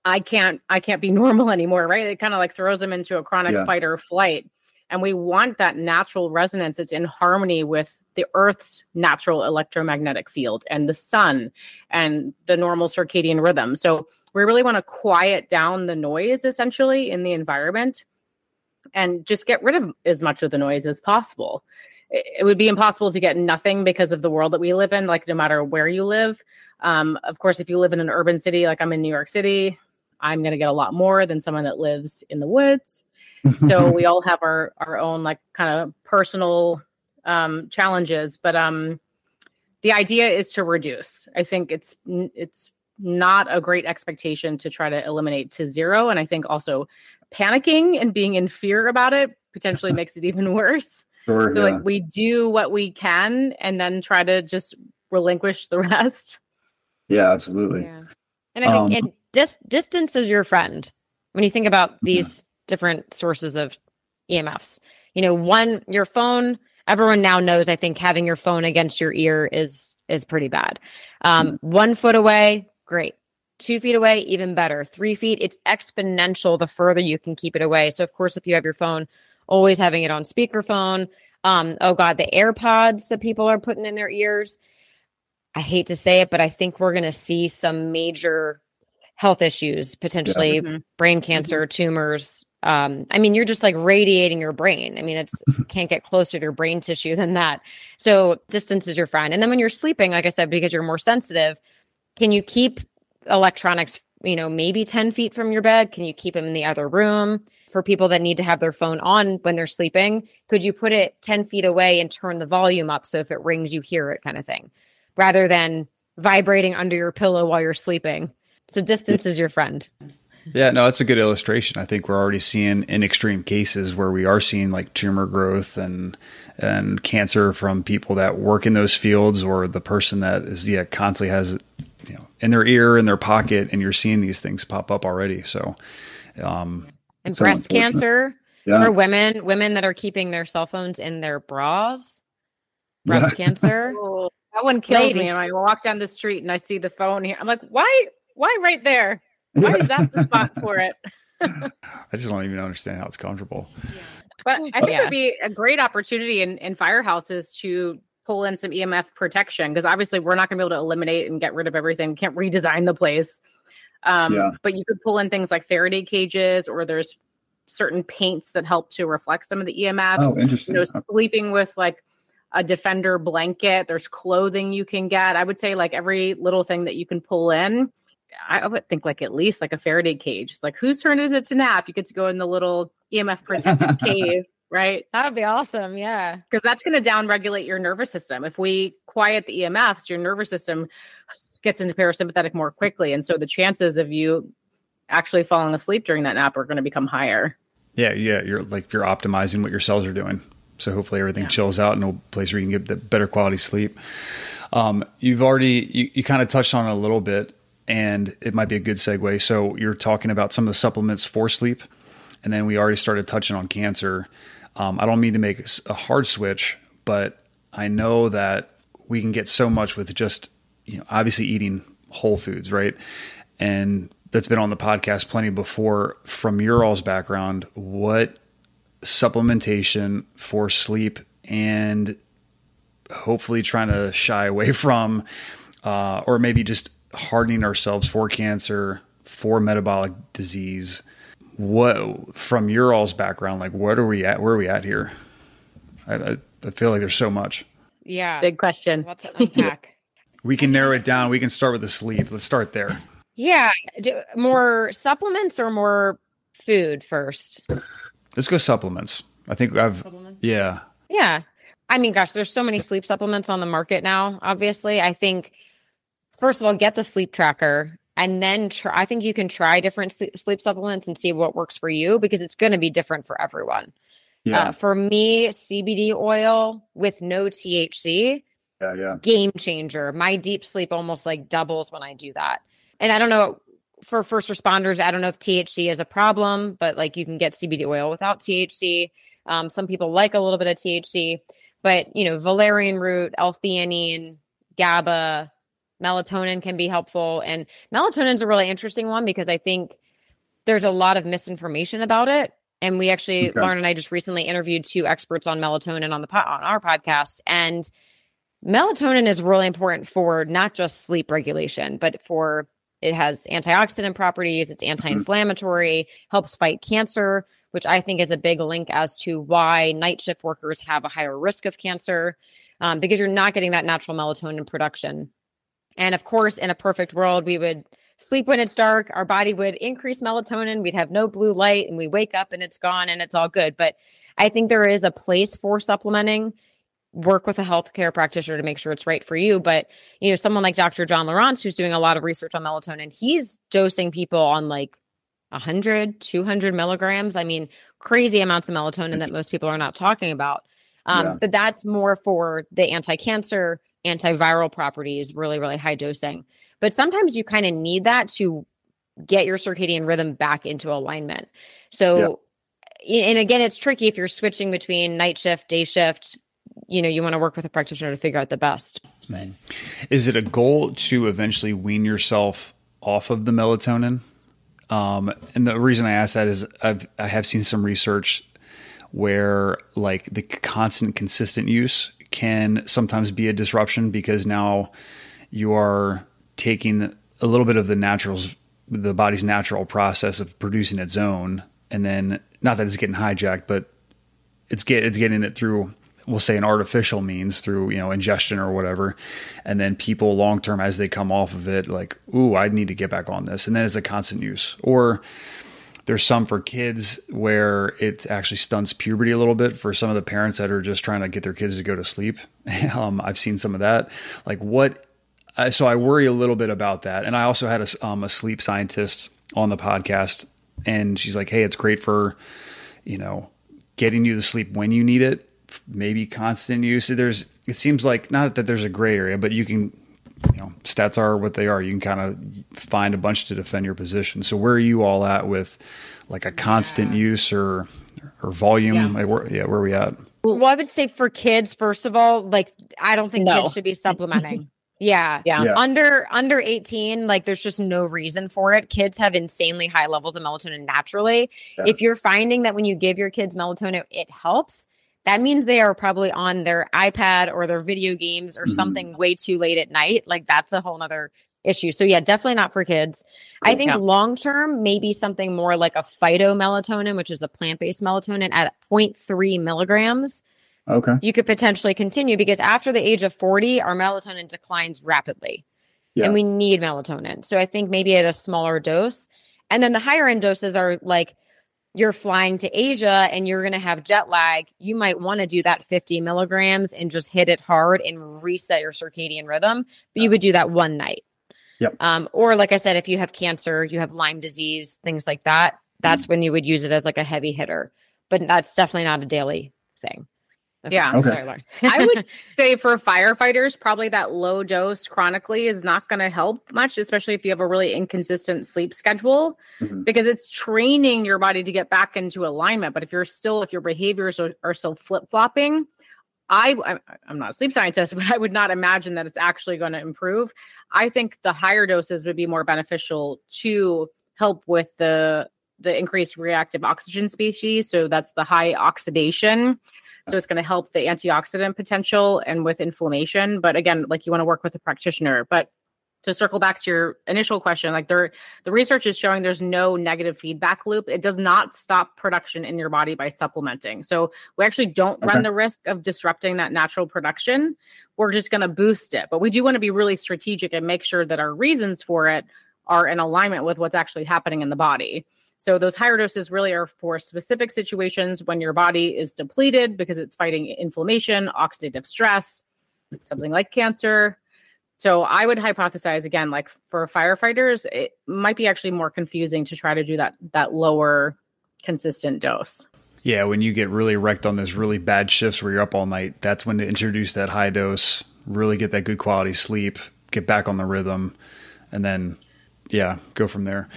I can't, I can't be normal anymore, right? It kind of like throws them into a chronic yeah. fight or flight. And we want that natural resonance that's in harmony with the Earth's natural electromagnetic field and the sun and the normal circadian rhythm. So we really want to quiet down the noise essentially in the environment and just get rid of as much of the noise as possible. It, would be impossible to get nothing because of the world that we live in, like no matter where you live. Um, of course, if you live in an urban city, like I'm in New York City, I'm going to get a lot more than someone that lives in the woods. so we all have our our own like kind of personal um, challenges, but um, the idea is to reduce. I think it's it's not a great expectation to try to eliminate to zero. And I think also panicking and being in fear about it potentially makes it even worse. Sure, so, yeah. like, we do what we can and then try to just relinquish the rest. Yeah, absolutely. Yeah. And I think um, it dis- distance is your friend when you think about these yeah. different sources of EMFs. You know, one, your phone, everyone now knows, I think having your phone against your ear is is pretty bad. Um, mm-hmm. One foot away, great. Two feet away, even better. Three feet, it's exponential the further you can keep it away. So, of course, if you have your phone, always having it on speakerphone. Um, oh God, the AirPods that people are putting in their ears. I hate to say it, but I think we're going to see some major health issues, potentially yeah. mm-hmm. brain cancer, mm-hmm. tumors. Um, I mean, you're just like radiating your brain. I mean, it's can't get closer to your brain tissue than that. So distance is your friend. And then when you're sleeping, like I said, because you're more sensitive, can you keep electronics, you know, maybe 10 feet from your bed? Can you keep them in the other room? For people that need to have their phone on when they're sleeping, could you put it 10 feet away and turn the volume up so if it rings, you hear it kind of thing, rather than vibrating under your pillow while you're sleeping? So distance is your friend. Yeah, no, that's a good illustration. I think we're already seeing in extreme cases where we are seeing like tumor growth and and cancer from people that work in those fields or the person that is yeah constantly has you know in their ear in their pocket and you're seeing these things pop up already. So um and so breast cancer yeah. for women, women that are keeping their cell phones in their bras. Breast yeah. cancer. Oh, that one kills Ladies. me. And I walk down the street and I see the phone here. I'm like, why why right there? Why is that the spot for it? I just don't even understand how it's comfortable. But I think it would be a great opportunity in, in firehouses to pull in some EMF protection because obviously we're not going to be able to eliminate and get rid of everything. We can't redesign the place. Um, Yeah. But you could pull in things like Faraday cages or there's certain paints that help to reflect some of the EMFs. Oh, you interesting. know, sleeping with like a defender blanket. There's clothing you can get. I would say like every little thing that you can pull in. I would think like at least like a Faraday cage. It's like whose turn is it to nap? You get to go in the little EMF protected cave, right? That would be awesome. Yeah. Because that's going to down regulate your nervous system. If we quiet the EMFs, your nervous system gets into parasympathetic more quickly. And so the chances of you actually falling asleep during that nap are going to become higher. Yeah, yeah. You're like you're optimizing what your cells are doing. So hopefully everything Yeah. chills out in a place where you can get the better quality sleep. Um, you've already you, you kind of touched on it a little bit, and it might be a good segue. So you're talking about some of the supplements for sleep, and then we already started touching on cancer. Um, I don't mean to make a hard switch, but I know that we can get so much with just you know obviously eating whole foods, right? And that's been on the podcast plenty before. From your all's background, what supplementation for sleep and hopefully trying to shy away from, uh, or maybe just hardening ourselves for cancer, for metabolic disease. What from your all's background, like what are we at? Where are we at here? I, I, I feel like there's so much. Yeah. Big question. Lots to unpack. We can narrow it down. We can start with the sleep. Let's start there. yeah. Do, more supplements or more food first? Let's go supplements. I think I've Supplements? yeah. Yeah. I mean, gosh, there's so many sleep supplements on the market now. Obviously, I think first of all, get the sleep tracker and then try, I think you can try different sleep, supplements and see what works for you because it's going to be different for everyone. Yeah, Uh, for me, CBD oil with no THC, yeah, yeah. game changer. My deep sleep almost like doubles when I do that. And I don't know for first responders, I don't know if THC is a problem, but like you can get CBD oil without THC. Um, some people like a little bit of THC, but you know, valerian root, L-theanine, GABA, melatonin can be helpful. And melatonin is a really interesting one because I think there's a lot of misinformation about it. And we actually, Okay. Lauren and I just recently interviewed two experts on melatonin on the po- on our podcast, and melatonin is really important for not just sleep regulation, but for it has antioxidant properties, it's anti-inflammatory, helps fight cancer, which I think is a big link as to why night shift workers have a higher risk of cancer um, because you're not getting that natural melatonin production. And of course, in a perfect world, we would sleep when it's dark, our body would increase melatonin, we'd have no blue light, and we wake up and it's gone and it's all good. But I think there is a place for supplementing. Work with a healthcare practitioner to make sure it's right for you. But you know, someone like Dr. John Lieurance, who's doing a lot of research on melatonin, he's dosing people on like 100, 200 milligrams. I mean, crazy amounts of melatonin that most people are not talking about. Um, Yeah. But that's more for the anti cancer, antiviral properties, really, really high dosing. But sometimes you kind of need that to get your circadian rhythm back into alignment. So, and again, it's tricky if you're switching between night shift, day shift. You know, you want to work with a practitioner to figure out the best. Is it a goal to eventually wean yourself off of the melatonin? Um, and the reason I ask that is I've I have seen some research where like the constant, consistent use can sometimes be a disruption because now you are taking a little bit of the naturals, the body's natural process of producing its own, and then not that it's getting hijacked, but it's get it's getting it through we'll say an artificial means through you know ingestion or whatever. And then people long term as they come off of it like ooh i need to get back on this. And then it's a constant use. Or there's some for kids where it actually stunts puberty a little bit for some of the parents that are just trying to get their kids to go to sleep. Um, i've seen some of that. Like what uh, so i worry a little bit about that. And i also had a, um, a sleep scientist on the podcast and she's like hey it's great for you know getting you to sleep when you need it maybe constant use. There's it seems like not that there's a gray area but you can you know stats are what they are you can kind of find a bunch to defend your position so where are you all at with like a constant use or or volume Yeah. like where, yeah where are we at Well, I would say for kids, first of all, like I don't think No. kids should be supplementing. Yeah. Yeah. Yeah. Under under 18, like there's just no reason for it. Kids have insanely high levels of melatonin naturally. Yeah. If you're finding that when you give your kids melatonin, it helps, that means they are probably on their iPad or their video games or Mhm. something way too late at night. Like that's a whole nother issue. So yeah, definitely not for kids. I think Yeah. long term, maybe something more like a phytomelatonin, which is a plant-based melatonin at 0.3 milligrams Okay. you could potentially continue because after the age of 40, our melatonin declines rapidly Yeah. and we need melatonin. So I think maybe at a smaller dose. And then the higher end doses are like you're flying to Asia and you're going to have jet lag. You might want to do that 50 milligrams and just hit it hard and reset your circadian rhythm. But you would do that one night. Yep. Um, or like I said, if you have cancer, you have Lyme disease, things like that, that's when you would use it as like a heavy hitter. But that's definitely not a daily thing. Yeah. Okay. Sorry, Lauren. I would say for firefighters, probably that low dose chronically is not going to help much, especially if you have a really inconsistent sleep schedule, Mhm. because it's training your body to get back into alignment. But if you're still, if your behaviors are, are still flip flopping, I, I I'm not a sleep scientist, but I would not imagine that it's actually going to improve. I think the higher doses would be more beneficial to help with the the increased reactive oxygen species. So that's the high oxidation. So it's going to help the antioxidant potential and with inflammation. But again, like you want to work with a practitioner. But to circle back to your initial question, like there, the research is showing there's no negative feedback loop. It does not stop production in your body by supplementing. So we actually don't Okay. run the risk of disrupting that natural production. We're just going to boost it. But we do want to be really strategic and make sure that our reasons for it are in alignment with what's actually happening in the body. So those higher doses really are for specific situations when your body is depleted because it's fighting inflammation, oxidative stress, something like cancer. So I would hypothesize again, like for firefighters, it might be actually more confusing to try to do that that lower consistent dose. Yeah, when you get really wrecked on those really bad shifts where you're up all night, that's when to introduce that high dose, really get that good quality sleep, get back on the rhythm, and then yeah, go from there.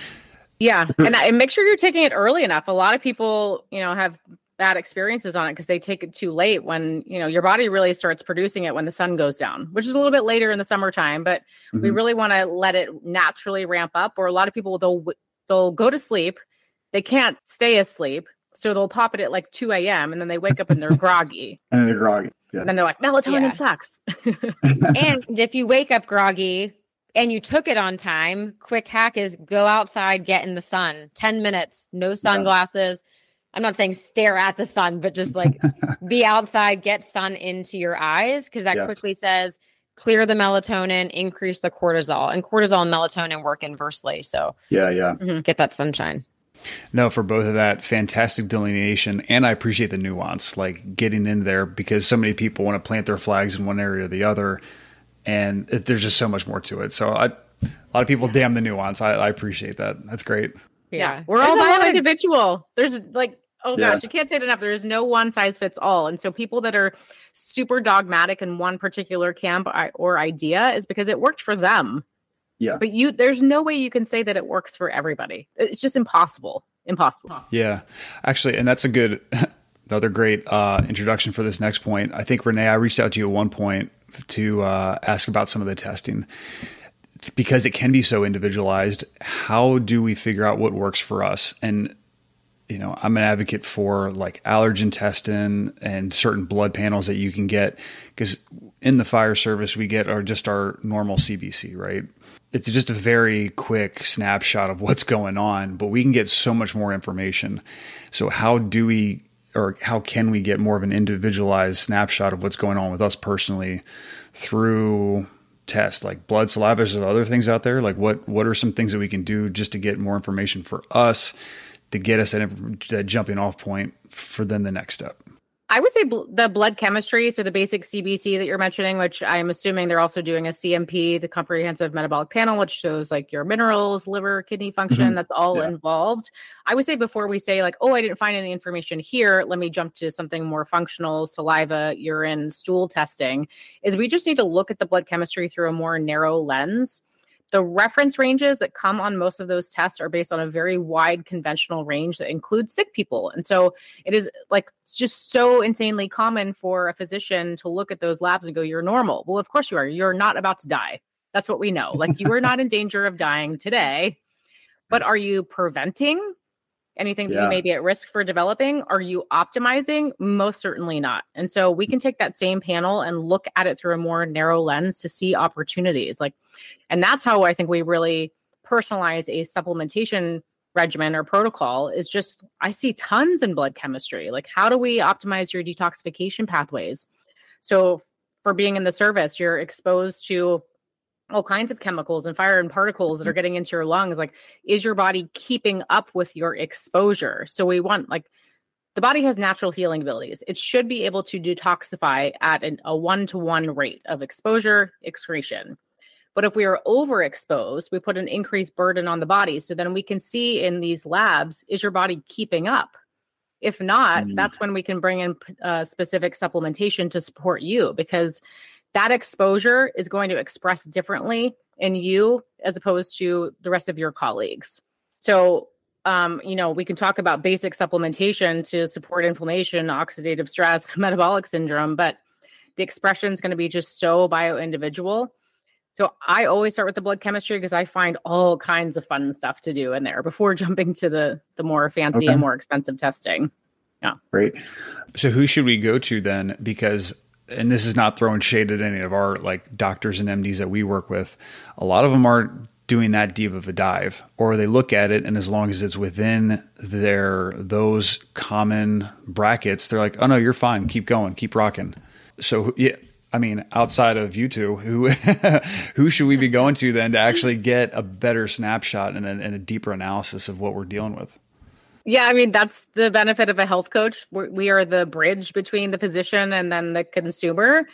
Yeah, and, and make sure you're taking it early enough. A lot of people, you know, have bad experiences on it because they take it too late when you know your body really starts producing it when the sun goes down, which is a little bit later in the summertime. But we Mhm. really want to let it naturally ramp up. Or a lot of people they'll they'll go to sleep, they can't stay asleep, so they'll pop it at like two a.m. and then they wake up and they're groggy, And they're groggy. Yeah. and then they're like melatonin Yeah. sucks. and if you wake up groggy and you took it on time, quick hack is go outside, get in the sun. 10 minutes, no sunglasses. I'm not saying stare at the sun, but just like be outside, get sun into your eyes because that Yes. quickly says clear the melatonin, increase the cortisol. And cortisol and melatonin work inversely. So yeah, yeah. Mm-hmm. get that sunshine. No, for both of that, fantastic delineation, and I appreciate the nuance, like getting in there because so many people want to plant their flags in one area or the other, and it, there's just so much more to it. So I, a lot of people damn the nuance. I, I appreciate that. That's great. Yeah, we're There's all a lot of- individual. There's like, oh Yeah. gosh, you can't say it enough. There's no one size fits all. And so people that are super dogmatic in one particular camp or idea is because it worked for them. Yeah. But you, there's no way you can say that it works for everybody. It's just impossible. Impossible. Yeah, actually, and that's a good, another great uh, introduction for this next point. I think Renee, I reached out to you at one point to uh, ask about some of the testing because it can be so individualized. How do we figure out what works for us? And you know, I'm an advocate for like allergen testing and certain blood panels that you can get because in the fire service we get our just our normal CBC, right? It's just a very quick snapshot of what's going on, but we can get so much more information. So how do we or how can we get more of an individualized snapshot of what's going on with us personally through tests like blood saliva there other things out there like what what are some things that we can do just to get more information for us to get us at that jumping off point for then the next step. I would say bl- the blood chemistry, so the basic CBC that you're mentioning, which I'm assuming they're also doing a CMP, the comprehensive metabolic panel, which shows like your minerals, liver, kidney function. Mhm. That's all Yeah. involved. I would say before we say like, oh, I didn't find any information here, let me jump to something more functional, saliva, urine, stool testing. Is we just need to look at the blood chemistry through a more narrow lens the reference ranges that come on most of those tests are based on a very wide conventional range that includes sick people. And so it is like just so insanely common for a physician to look at those labs and go, You're normal. Well, of course you are. You're not about to die. That's what we know. Like you are not in danger of dying today. But are you preventing anything that yeah. you may be at risk for developing? Are you optimizing? Most certainly not. And so we can take that same panel and look at it through a more narrow lens to see opportunities. Like, and that's how I think we really personalize a supplementation regimen or protocol is just I see tons in blood chemistry. Like, how do we optimize your detoxification pathways? So, for being in the service, you're exposed to all kinds of chemicals and fire and particles that are mm-hmm. getting into your lungs like is your body keeping up with your exposure so we want like the body has natural healing abilities it should be able to detoxify at an, a one-to-one rate of exposure excretion but if we are overexposed we put an increased burden on the body so then we can see in these labs is your body keeping up if not mm. that's when we can bring in uh, specific supplementation to support you because that exposure is going to express differently in you as opposed to the rest of your colleagues. So, um, you know, we can talk about basic supplementation to support inflammation, oxidative stress, metabolic syndrome, but the expression is going to be just so bio individual. So I always start with the blood chemistry because I find all kinds of fun stuff to do in there before jumping to the the more fancy okay. and more expensive testing. Yeah. Great. So who should we go to then? Because and this is not throwing shade at any of our like doctors and MDs that we work with. A lot of them aren't doing that deep of a dive or they look at it and as long as it's within their those common brackets they're like oh no you're fine keep going keep rocking so yeah i mean outside of you two who who should we be going to then to actually get a better snapshot and a, and a deeper analysis of what we're dealing with yeah, I mean that's the benefit of a health coach. We're, we are the bridge between the physician and then the consumer.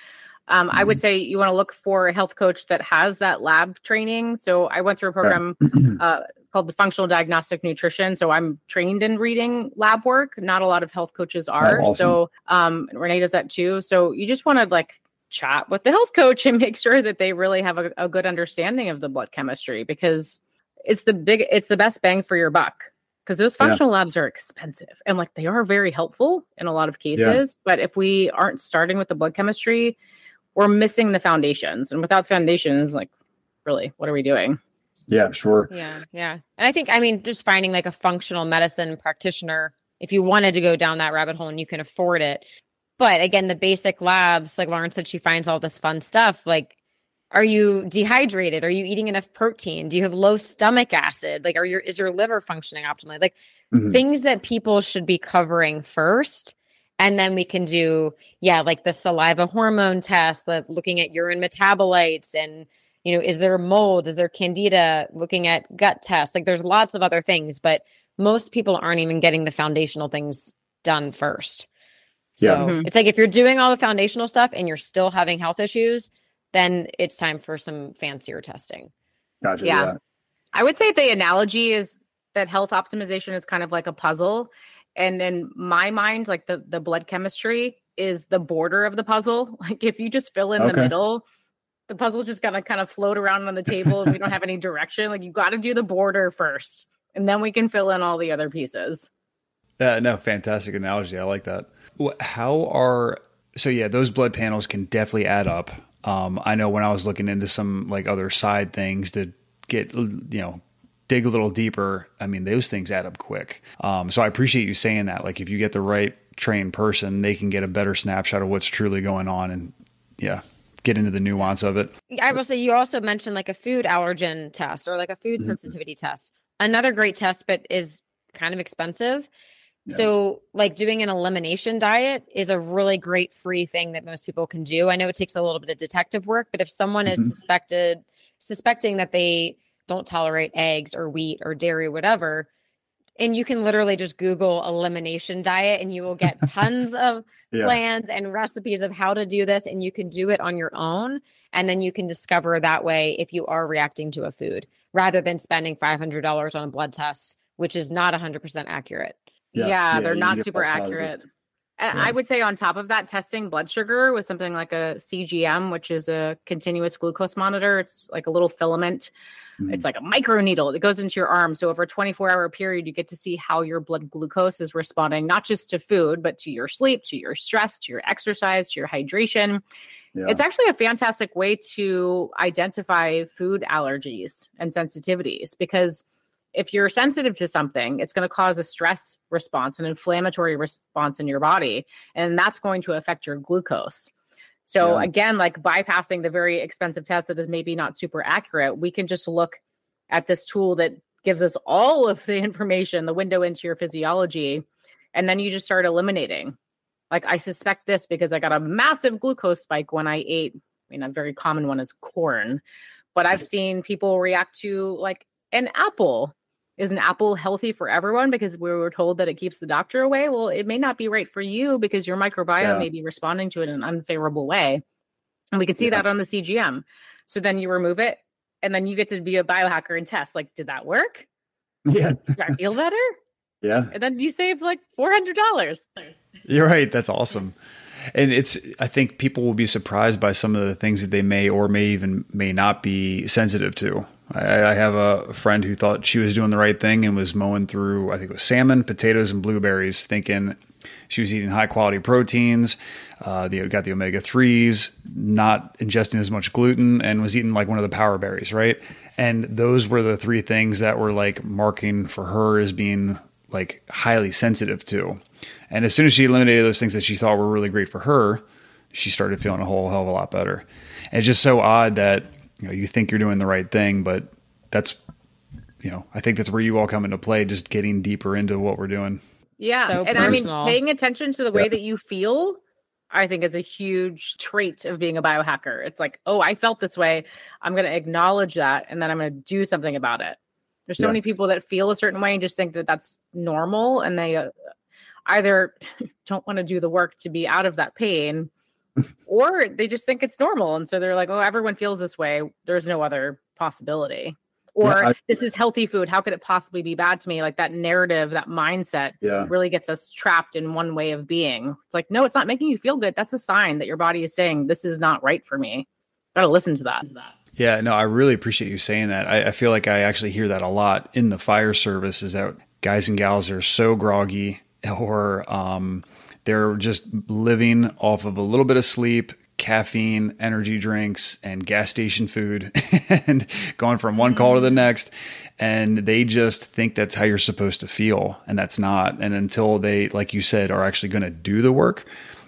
Um, mm-hmm. I would mm-hmm. say you want to look for a health coach that has that lab training. So I went through a program uh, called the Functional Diagnostic Nutrition. So I'm trained in reading lab work. Not a lot of health coaches are. Oh, awesome. So um, Renee does that too. So you just want to like chat with the health coach and make sure that they really have a, a good understanding of the blood chemistry because it's the big, it's the best bang for your buck because those functional yeah. labs are expensive and like they are very helpful in a lot of cases. Yeah. But if we aren't starting with the blood chemistry, we're missing the foundations. And without foundations, like really, what are we doing? Yeah, sure. Yeah, yeah. And I think, I mean, just finding like a functional medicine practitioner, if you wanted to go down that rabbit hole and you can afford it. But again, the basic labs, like Lauren said, she finds all this fun stuff. Like are you dehydrated? Are you eating enough protein? Do you have low stomach acid? Like, are your is your liver functioning optimally? Like mm-hmm. things that people should be covering first. And then we can do, yeah, like the saliva hormone test, like looking at urine metabolites and you know, is there mold? Is there candida? Looking at gut tests. Like there's lots of other things, but most people aren't even getting the foundational things done first. So yeah. mm-hmm. it's like if you're doing all the foundational stuff and you're still having health issues, then it's time for some fancier testing. Gotcha. Yeah. yeah. I would say the analogy is that health optimization is kind of like a puzzle. And in my mind, like the, the blood chemistry is the border of the puzzle. Like if you just fill in okay. the middle, the puzzle's just gonna kind of float around on the table if we don't have any direction. Like you got to do the border first, and then we can fill in all the other pieces. Uh, no, fantastic analogy. I like that. How are so? Yeah, those blood panels can definitely add up. Um, I know when I was looking into some like other side things to get you know dig a little deeper. I mean, those things add up quick. Um, so I appreciate you saying that. Like if you get the right trained person, they can get a better snapshot of what's truly going on, and yeah, get into the nuance of it. I will say you also mentioned like a food allergen test or like a food mm-hmm. sensitivity test. Another great test, but is kind of expensive so, like doing an elimination diet is a really great free thing that most people can do. I know it takes a little bit of detective work, but if someone mm-hmm. is suspected suspecting that they don't tolerate eggs or wheat or dairy whatever, and you can literally just Google elimination diet and you will get tons of yeah. plans and recipes of how to do this. And you can do it on your own. And then you can discover that way if you are reacting to a food rather than spending $500 on a blood test, which is not 100% accurate. Yeah, yeah they're not super accurate. And. I would say on top of that, testing blood sugar with something like a CGM, which is a continuous glucose monitor. It's like a little filament. Mm. It's like a micro needle that goes into your arm. So over a 24 hour period, you get to see how your blood glucose is responding, not just to food, but to your sleep, to your stress, to your exercise, to your hydration. Yeah. It's actually a fantastic way to identify food allergies and sensitivities because if you're sensitive to something, it's going to cause a stress response, an inflammatory response in your body, and that's going to affect your glucose. So yeah. again, like bypassing the very expensive test that is maybe not super accurate, we can just look at this tool that gives us all of the information, the window into your physiology, and then you just start eliminating. Like I suspect this because I got a massive glucose spike when I ate, I mean, a very common one is corn, but I've seen people react to like an apple is an apple healthy for everyone because we were told that it keeps the doctor away? Well it may not be right for you because your microbiome yeah. may be responding to it in an unfavorable way. And we could see yeah. that on the cgm so then you remove it and then you get to be a biohacker and test. Like did that work? Yeah. Did i feel better? Yeah. And then you save like $400 you're right. That's awesome. And it's i think people will be surprised by some of the things that they may or may even may not be sensitive to I, I have a friend who thought she was doing the right thing and was mowing through, I think it was salmon, potatoes, and blueberries, thinking she was eating high quality proteins. Uh, the, got the omega 3s, not ingesting as much gluten, and was eating like one of the power berries, right? And those were the three things that were like marking for her as being like highly sensitive to. And as soon as she eliminated those things that she thought were really great for her, she started feeling a whole hell of a lot better. And it's just so odd that you know you think you're doing the right thing, but that's you know I think that's where you all come into play, just getting deeper into what we're doing. Yeah, so and personal. I mean paying attention to the way yep. that you feel. I think is a huge trait of being a biohacker. It's like, oh, I felt this way. I'm going to acknowledge that, and then I'm going to do something about it. There's so yeah. many people that feel a certain way and just think that that's normal, and they uh, either don't want to do the work to be out of that pain, or they just think it's normal. And so they're like, oh, everyone feels this way. There's no other possibility. Or yeah, I, this is healthy food. How could it possibly be bad to me? Like that narrative, that mindset yeah. really gets us trapped in one way of being. It's like, no, it's not making you feel good. That's a sign that your body is saying, this is not right for me. Gotta listen to that. Yeah, no, I really appreciate you saying that. I, I feel like I actually hear that a lot in the fire service is that guys and gals are so groggy or um, they're just living off of a little bit of sleep, caffeine, energy drinks, and gas station food, and going from one call to the mm. next. And they just think that's how you're supposed to feel, and that's not. And until they, like you said, are actually going to do the work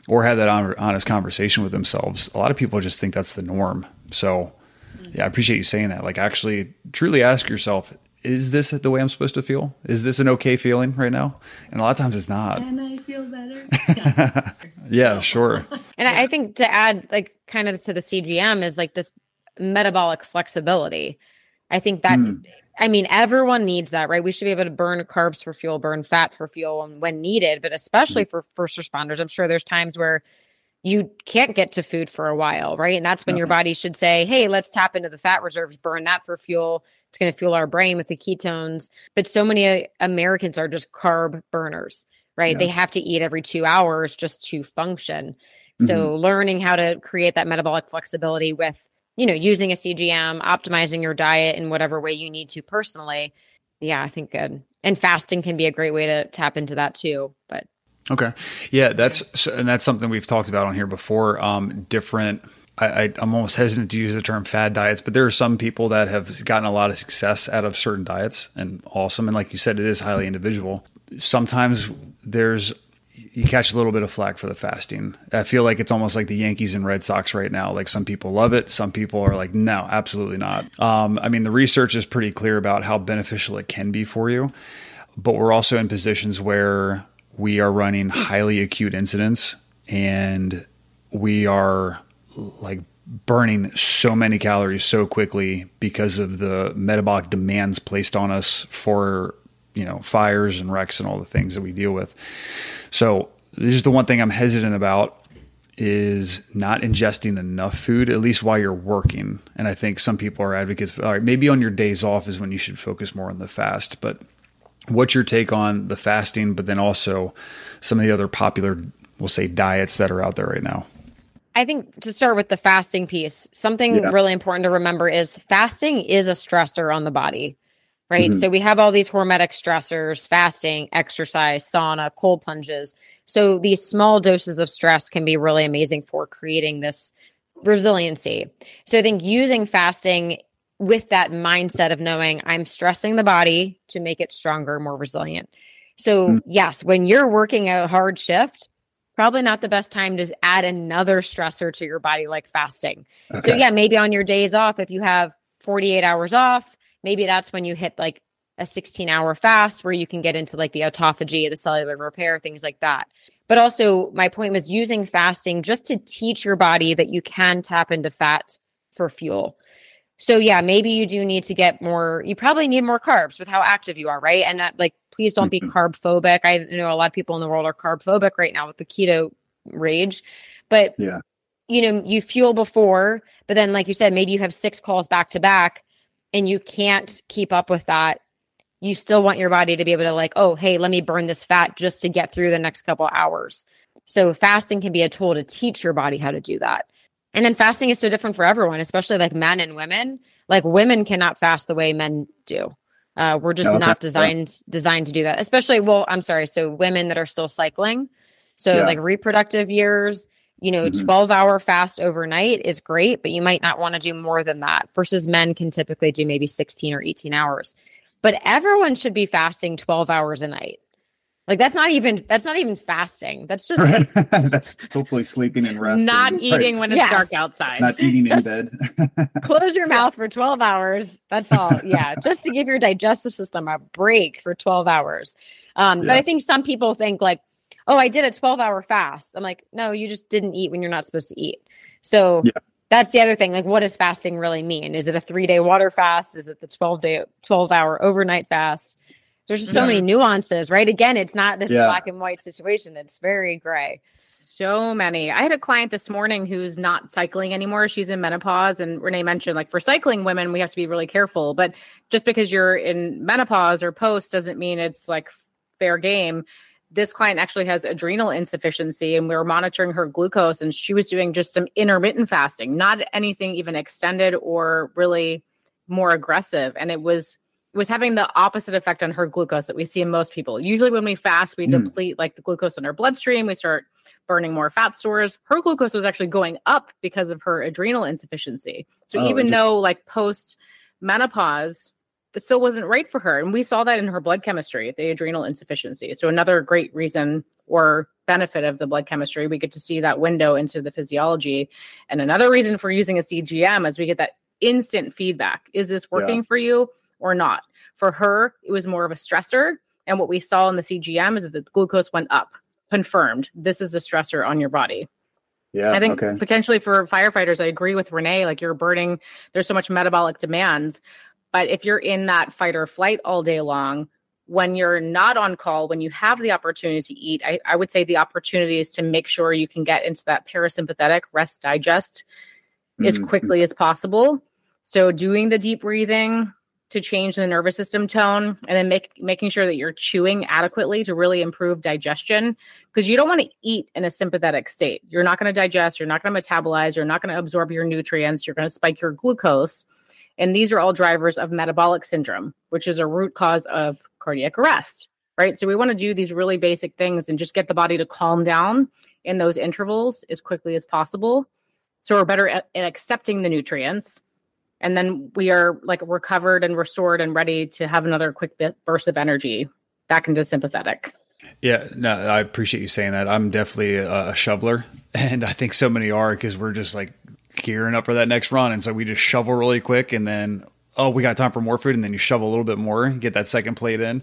or have that honest conversation with themselves, a lot of people just think that's the norm. So, mm. yeah, I appreciate you saying that. Like, actually, truly ask yourself is this the way I'm supposed to feel? Is this an okay feeling right now? And a lot of times it's not. And I feel better. Yeah, yeah sure. And I think to add, like, kind of to the CGM is like this metabolic flexibility. I think that, mm. I mean, everyone needs that, right? We should be able to burn carbs for fuel, burn fat for fuel when needed, but especially mm. for first responders. I'm sure there's times where you can't get to food for a while, right? And that's when your body should say, hey, let's tap into the fat reserves, burn that for fuel. It's going to fuel our brain with the ketones. But so many uh, Americans are just carb burners, right? Yeah. They have to eat every two hours just to function. Mm-hmm. So learning how to create that metabolic flexibility with, you know, using a CGM, optimizing your diet in whatever way you need to personally. Yeah, I think good. And fasting can be a great way to tap into that too. But Okay. Yeah, that's and that's something we've talked about on here before. Um, different. I, am almost hesitant to use the term fad diets, but there are some people that have gotten a lot of success out of certain diets and awesome. And like you said, it is highly individual. Sometimes there's you catch a little bit of flack for the fasting. I feel like it's almost like the Yankees and Red Sox right now. Like some people love it, some people are like, no, absolutely not. Um, I mean, the research is pretty clear about how beneficial it can be for you, but we're also in positions where we are running highly acute incidents and we are like burning so many calories so quickly because of the metabolic demands placed on us for you know fires and wrecks and all the things that we deal with so this is the one thing i'm hesitant about is not ingesting enough food at least while you're working and i think some people are advocates all right maybe on your days off is when you should focus more on the fast but what's your take on the fasting, but then also some of the other popular we'll say diets that are out there right now? I think to start with the fasting piece, something Yeah. really important to remember is fasting is a stressor on the body, right? Mhm. So we have all these hormetic stressors, fasting, exercise, sauna, cold plunges. So these small doses of stress can be really amazing for creating this resiliency. So I think using fasting with that mindset of knowing I'm stressing the body to make it stronger, more resilient. So, Mm. yes, when you're working a hard shift, probably not the best time to add another stressor to your body like fasting. So, yeah, maybe on your days off, if you have 48 hours off, maybe that's when you hit like a 16 hour fast where you can get into like the autophagy, the cellular repair, things like that. But also, my point was using fasting just to teach your body that you can tap into fat for fuel. So yeah, maybe you do need to get more. You probably need more carbs with how active you are, right? And that, like, please don't be Mhm. carb phobic. I know a lot of people in the world are carb phobic right now with the keto rage, but Yeah. you know, you fuel before, but then, like you said, maybe you have six calls back to back, and you can't keep up with that. You still want your body to be able to like, oh, hey, let me burn this fat just to get through the next couple hours. So fasting can be a tool to teach your body how to do that. And then fasting is so different for everyone, especially like men and women. Like women cannot fast the way men do. Uh, we're just Okay, not designed designed to do that. Especially, well, I'm sorry. So women that are still cycling, so Yeah. like reproductive years, you know, Mhm. 12 hour fast overnight is great, but you might not want to do more than that. Versus men can typically do maybe 16 or 18 hours. But everyone should be fasting 12 hours a night. Like that's not even that's not even fasting. That's just Right. That's hopefully sleeping and resting. Not Right. eating when it's Yes. dark outside. Not eating in bed. close your mouth for 12 hours. That's all. Yeah. Just to give your digestive system a break for 12 hours. Um, But I think some people think like, oh, I did a 12 hour fast. I'm like, no, you just didn't eat when you're not supposed to eat. So Yeah. that's the other thing. Like, what does fasting really mean? Is it a three day water fast? Is it the 12 day, 12 hour overnight fast? There's just so many mm-hmm. nuances, right? Again, it's not this Yeah. black and white situation. It's very gray. So many. I had a client this morning who's not cycling anymore. She's in menopause. And Renee mentioned, like, for cycling women, we have to be really careful. But just because you're in menopause or post doesn't mean it's like fair game. This client actually has adrenal insufficiency, and we were monitoring her glucose, and she was doing just some intermittent fasting, not anything even extended or really more aggressive. And it was was having the opposite effect on her glucose that we see in most people. Usually, when we fast, we Mm. deplete like the glucose in our bloodstream. We start burning more fat stores. Her glucose was actually going up because of her adrenal insufficiency. So Oh, even though like post menopause, it still wasn't right for her. And we saw that in her blood chemistry, the adrenal insufficiency. So another great reason or benefit of the blood chemistry, we get to see that window into the physiology. And another reason for using a CGM is we get that instant feedback. Is this working for you or not? For her, it was more of a stressor. And what we saw in the CGM is that the glucose went up confirmed this is a stressor on your body. Yeah. I think okay. potentially for firefighters, I agree with Renee. Like you're burning, there's so much metabolic demands. But if you're in that fight or flight all day long, when you're not on call, when you have the opportunity to eat, I, I would say the opportunity is to make sure you can get into that parasympathetic rest digest as Mhm. quickly as possible. So doing the deep breathing to change the nervous system tone and then make, making sure that you're chewing adequately to really improve digestion because you don't want to eat in a sympathetic state. You're not going to digest, you're not going to metabolize, you're not going to absorb your nutrients, you're going to spike your glucose. And these are all drivers of metabolic syndrome, which is a root cause of cardiac arrest, right? So we want to do these really basic things and just get the body to calm down in those intervals as quickly as possible. So we're better at, at accepting the nutrients. And then we are like recovered and restored and ready to have another quick burst of energy back into sympathetic. Yeah, no, I appreciate you saying that. I'm definitely a, a shoveler, and I think so many are because we're just like gearing up for that next run, and so we just shovel really quick, and then oh, we got time for more food, and then you shovel a little bit more, get that second plate in.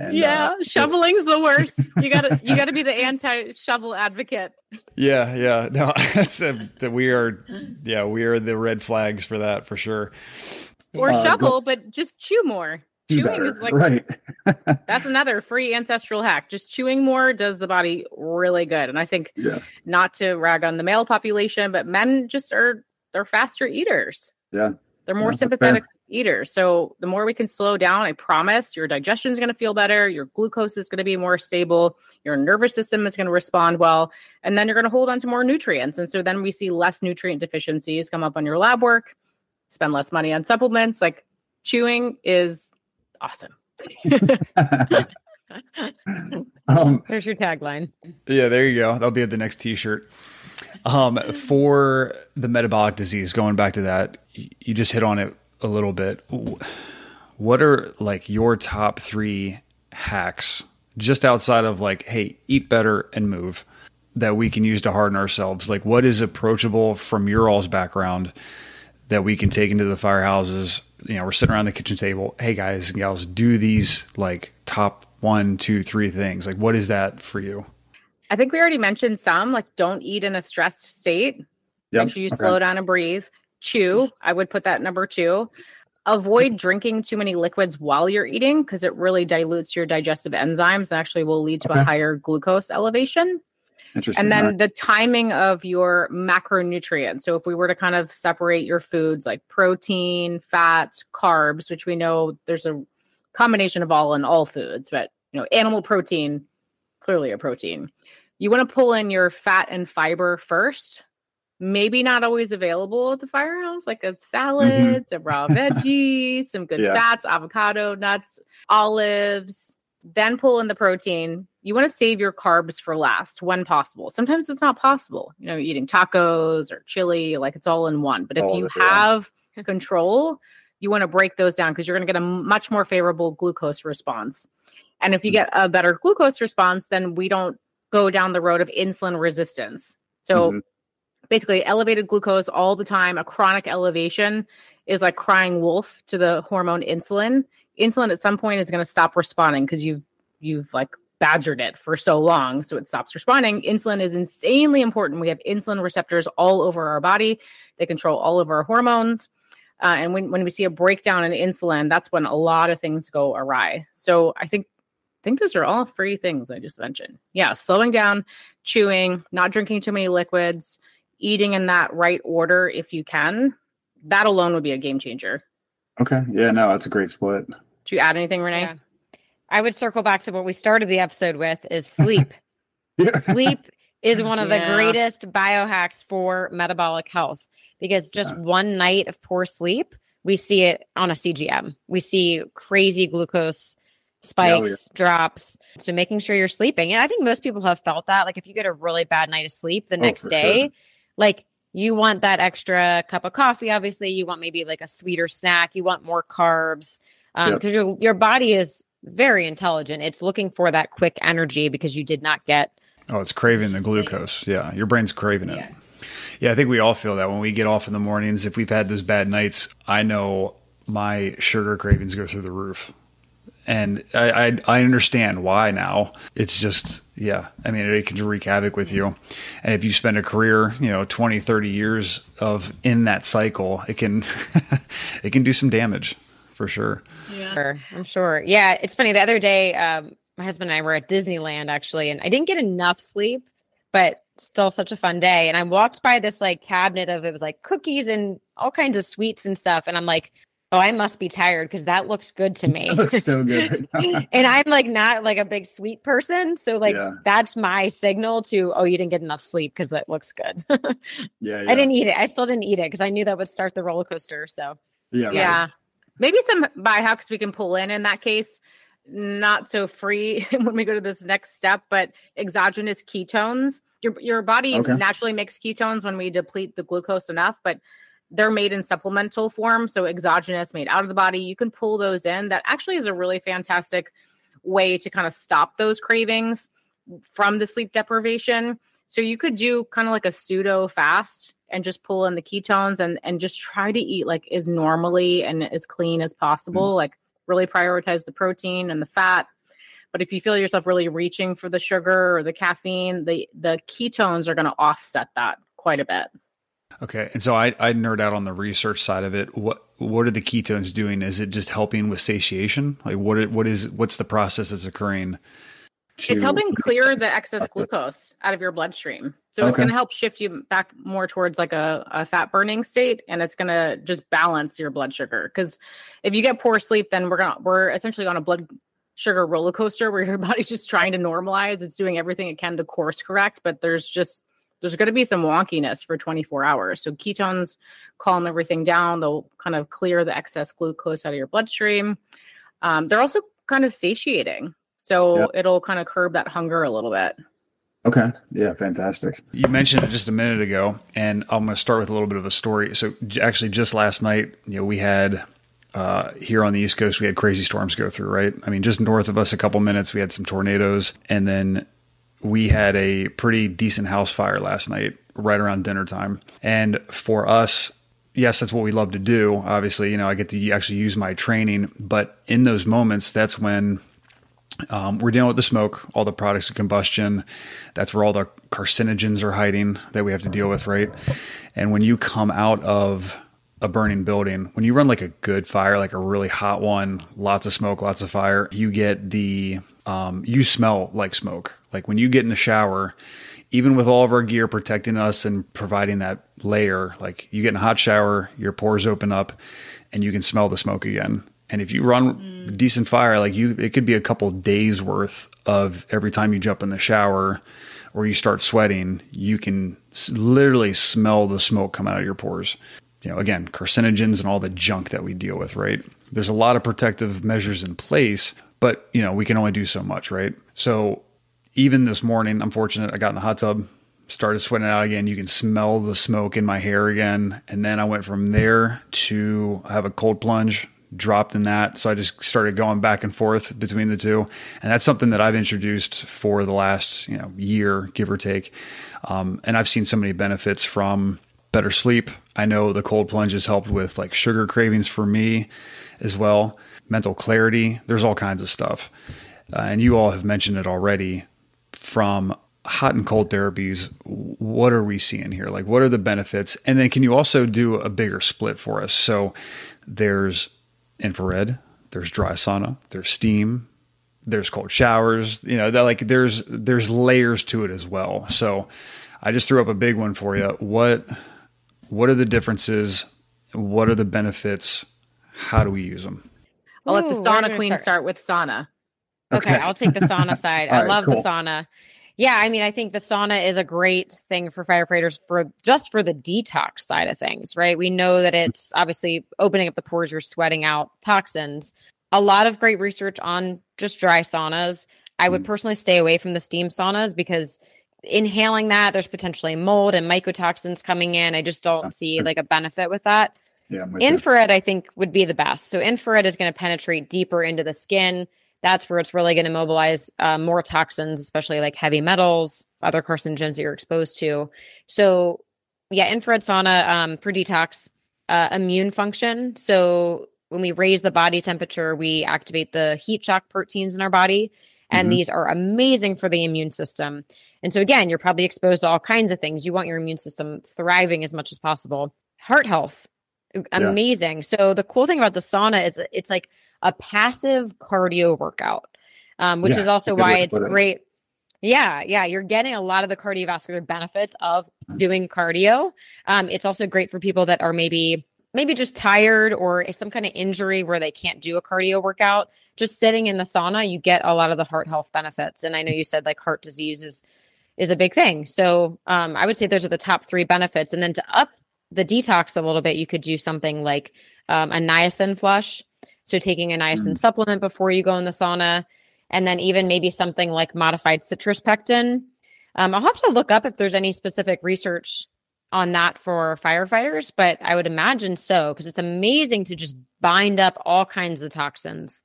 And, yeah, uh, shoveling's the worst. You gotta you gotta be the anti-shovel advocate. Yeah, yeah, no, that's a, that we are, yeah, we are the red flags for that for sure. Or Uh, go- shovel, but just chew more. Chewing better. is like right. that's another free ancestral hack. Just chewing more does the body really good. And I think Yeah. not to rag on the male population, but men just are they're faster eaters. Yeah. They're more that's sympathetic eaters. So the more we can slow down, I promise your digestion is going to feel better. Your glucose is going to be more stable. Your nervous system is going to respond well. And then you're going to hold on to more nutrients. And so then we see less nutrient deficiencies come up on your lab work, spend less money on supplements. Like chewing is awesome. um, There's your tagline. Yeah, there you go. That'll be at the next t-shirt. Um, for the metabolic disease, going back to that, you just hit on it a little bit. What are like your top three hacks, just outside of like, hey, eat better and move, that we can use to harden ourselves? Like, what is approachable from your all's background that we can take into the firehouses? You know, we're sitting around the kitchen table. Hey, guys and gals, do these like top one, two, three things. Like, what is that for you? I think we already mentioned some, like don't eat in a stressed state. Yep. Make sure you okay. slow down and breathe. Chew. I would put that number two. Avoid drinking too many liquids while you're eating because it really dilutes your digestive enzymes and actually will lead to okay. a higher glucose elevation. And then the timing of your macronutrients. So if we were to kind of separate your foods like protein, fats, carbs, which we know there's a combination of all in all foods, but you know, animal protein, clearly a protein. You want to pull in your fat and fiber first. Maybe not always available at the firehouse, like a salad, mm-hmm. some raw veggies, some good yeah. fats, avocado, nuts, olives. Then pull in the protein. You want to save your carbs for last when possible. Sometimes it's not possible. You know, eating tacos or chili, like it's all in one. But if all you have control, you want to break those down because you're going to get a much more favorable glucose response. And if you get a better glucose response, then we don't go down the road of insulin resistance. So mm-hmm. Basically, elevated glucose all the time, a chronic elevation is like crying wolf to the hormone insulin. Insulin at some point is going to stop responding because you've you've like badgered it for so long so it stops responding insulin is insanely important we have insulin receptors all over our body they control all of our hormones uh, and when, when we see a breakdown in insulin, that's when a lot of things go awry. So I think I think those are all free things I just mentioned. Yeah, slowing down, chewing, not drinking too many liquids, eating in that right order if you can. That alone would be a game changer. Okay. Yeah, no, that's a great split. Do you add anything, Renee? Yeah. I would circle back to what we started the episode with is sleep. yeah. Sleep is one of yeah. the greatest biohacks for metabolic health because just yeah. one night of poor sleep, we see it on a CGM. We see crazy glucose spikes, yeah, drops. So making sure you're sleeping. And I think most people have felt that. Like if you get a really bad night of sleep the oh, next day, sure. Like you want that extra cup of coffee, obviously. You want maybe like a sweeter snack. You want more carbs. Um, because your your body is very intelligent. It's looking for that quick energy because you did not get Oh, it's craving the glucose. Yeah, your brain's craving it. Yeah. yeah, I think we all feel that when we get off in the mornings. If we've had those bad nights, I know my sugar cravings go through the roof. And I, I, I understand why now. It's just, yeah, I mean, it can wreak havoc with you. And if you spend a career, you know, 20, 30 years of in that cycle, it can, it can do some damage for sure. Yeah, I'm sure. Yeah, it's funny. The other day, um, my husband and I were at Disneyland actually, and I didn't get enough sleep, but still such a fun day. And I walked by this like cabinet of it was like cookies and all kinds of sweets and stuff. And I'm like, oh, I must be tired because that looks good to me. looks so good. and I'm like not like a big sweet person. So like yeah. that's my signal to, oh, you didn't get enough sleep because that looks good. yeah, yeah, I didn't eat it. I still didn't eat it because I knew that would start the roller coaster. So yeah. Right. Yeah. Maybe some biohacks we can pull in in that case not so free when we go to this next step, but exogenous ketones. Your your body okay. naturally makes ketones when we deplete the glucose enough, but they're made in supplemental form, so exogenous made out of the body. You can pull those in. That actually is a really fantastic way to kind of stop those cravings from the sleep deprivation. So you could do kind of like a pseudo fast and just pull in the ketones and and just try to eat like as normally and as clean as possible. Mm. Like really prioritize the protein and the fat. But if you feel yourself really reaching for the sugar or the caffeine, the the ketones are going to offset that quite a bit. Okay, and so I I nerd out on the research side of it. What what are the ketones doing? Is it just helping with satiation? Like what what is what's the process that's occurring? to It's helping clear the excess glucose out of your bloodstream. So it's going to help shift you back more towards like a, a fat burning state and it's going to just balance your blood sugar cuz if you get poor sleep then we're going to we're essentially on a blood sugar roller coaster where your body's just trying to normalize. It's doing everything it can to course correct, but there's just there's going to be some wonkiness for 24 hours. So ketones calm everything down. They'll kind of clear the excess glucose out of your bloodstream. Um, they're also kind of satiating. So Yeah. it'll kind of curb that hunger a little bit. Okay. Yeah, fantastic. You mentioned it just a minute ago, and I'm going to start with a little bit of a story. So, actually, just last night, you know, we had uh, here on the East Coast, we had crazy storms go through. Right? I mean, just north of us, a couple minutes, we had some tornadoes, and then we had a pretty decent house fire last night, right around dinner time. And for us, yes, that's what we love to do. Obviously, you know, I get to actually use my training, but in those moments, that's when um, we're dealing with the smoke, all the products of combustion. That's where all the carcinogens are hiding that we have to deal with, right? And when you come out of a burning building, when you run like a good fire, like a really hot one, lots of smoke, lots of fire, you get the, um, you smell like smoke. Like when you get in the shower, even with all of our gear protecting us and providing that layer, like you get in a hot shower, your pores open up and you can smell the smoke again. And if you run decent fire, like you, it could be a couple days worth of every time you jump in the shower or you start sweating, you can s- literally smell the smoke come out of your pores. You know, again, carcinogens and all the junk that we deal with, right? There's a lot of protective measures in place, but you know, we can only do so much, right? So even this morning, I'm fortunate I got in the hot tub, started sweating out again. You can smell the smoke in my hair again. And then I went from there to have a cold plunge, dropped in that. So I just started going back and forth between the two. And that's something that I've introduced for the last, you know, year, give or take. Um, and I've seen so many benefits from better sleep. I know the cold plunge has helped with like sugar cravings for me as well, mental clarity. There's all kinds of stuff. Uh, and you all have mentioned it already. From hot and cold therapies what are we seeing here? Like what are the benefits? And then can you also do a bigger split for us? So there's infrared there's dry sauna there's steam there's cold showers you know that like there's there's layers to it as well. So i just threw up a big one for you. What what are the differences? What are the benefits? How do we use them I'll let the sauna queen start? with sauna. Okay, I'll take the sauna side. I All right, love cool. the sauna. Yeah, I mean, I think the sauna is a great thing for firefighters for just for the detox side of things, right? We know that it's obviously opening up the pores, you're sweating out toxins. A lot of great research on just dry saunas. I would Mm. personally stay away from the steam saunas because inhaling that, there's potentially mold and mycotoxins coming in. I just don't see like a benefit with that. Yeah. I'm with you. Infrared, I think, would be the best. So infrared is going to penetrate deeper into the skin. That's where it's really going to mobilize uh, more toxins, especially like heavy metals, other carcinogens that you're exposed to. So, yeah, infrared sauna um, for detox, uh, immune function. So when we raise the body temperature, we activate the heat shock proteins in our body, and Mhm. these are amazing for the immune system. And so again, you're probably exposed to all kinds of things. You want your immune system thriving as much as possible. Heart health, amazing. So the cool thing about the sauna is it's like a passive cardio workout, um, which Yeah, is also a good way why it's it. great. Yeah, yeah, you're getting a lot of the cardiovascular benefits of doing cardio. Um, it's also great for people that are maybe maybe just tired or some kind of injury where they can't do a cardio workout. Just sitting in the sauna, you get a lot of the heart health benefits. And I know you said like heart disease is is a big thing. So um, I would say those are the top three benefits. And then to up the detox a little bit, you could do something like um, a niacin flush. So taking a niacin Mm. supplement before you go in the sauna, and then even maybe something like modified citrus pectin. Um, I'll have to look up if there's any specific research on that for firefighters, but I would imagine so because it's amazing to just bind up all kinds of toxins.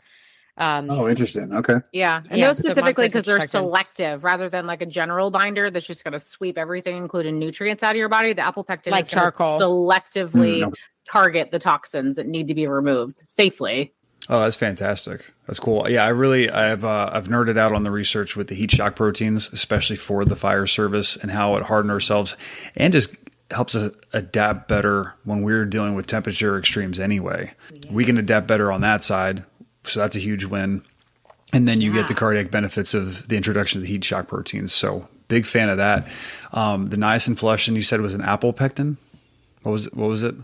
Um, Oh, interesting. Okay. Yeah. And Yeah, those specifically because they're citrus selective rather than like a general binder that's just going to sweep everything, including nutrients out of your body. The apple pectin Like is charcoal. selectively Mm, okay. target the toxins that need to be removed safely. Oh, that's fantastic. That's cool. Yeah, I really I've uh, I've nerded out on the research with the heat shock proteins, especially for the fire service and how it hardened ourselves and just helps us adapt better when we're dealing with temperature extremes anyway. We can adapt better on that side. So that's a huge win. And then you Yeah. get the cardiac benefits of the introduction of the heat shock proteins. So big fan of that. Um, the niacin flushing you said was an apple pectin. What was it? What was it?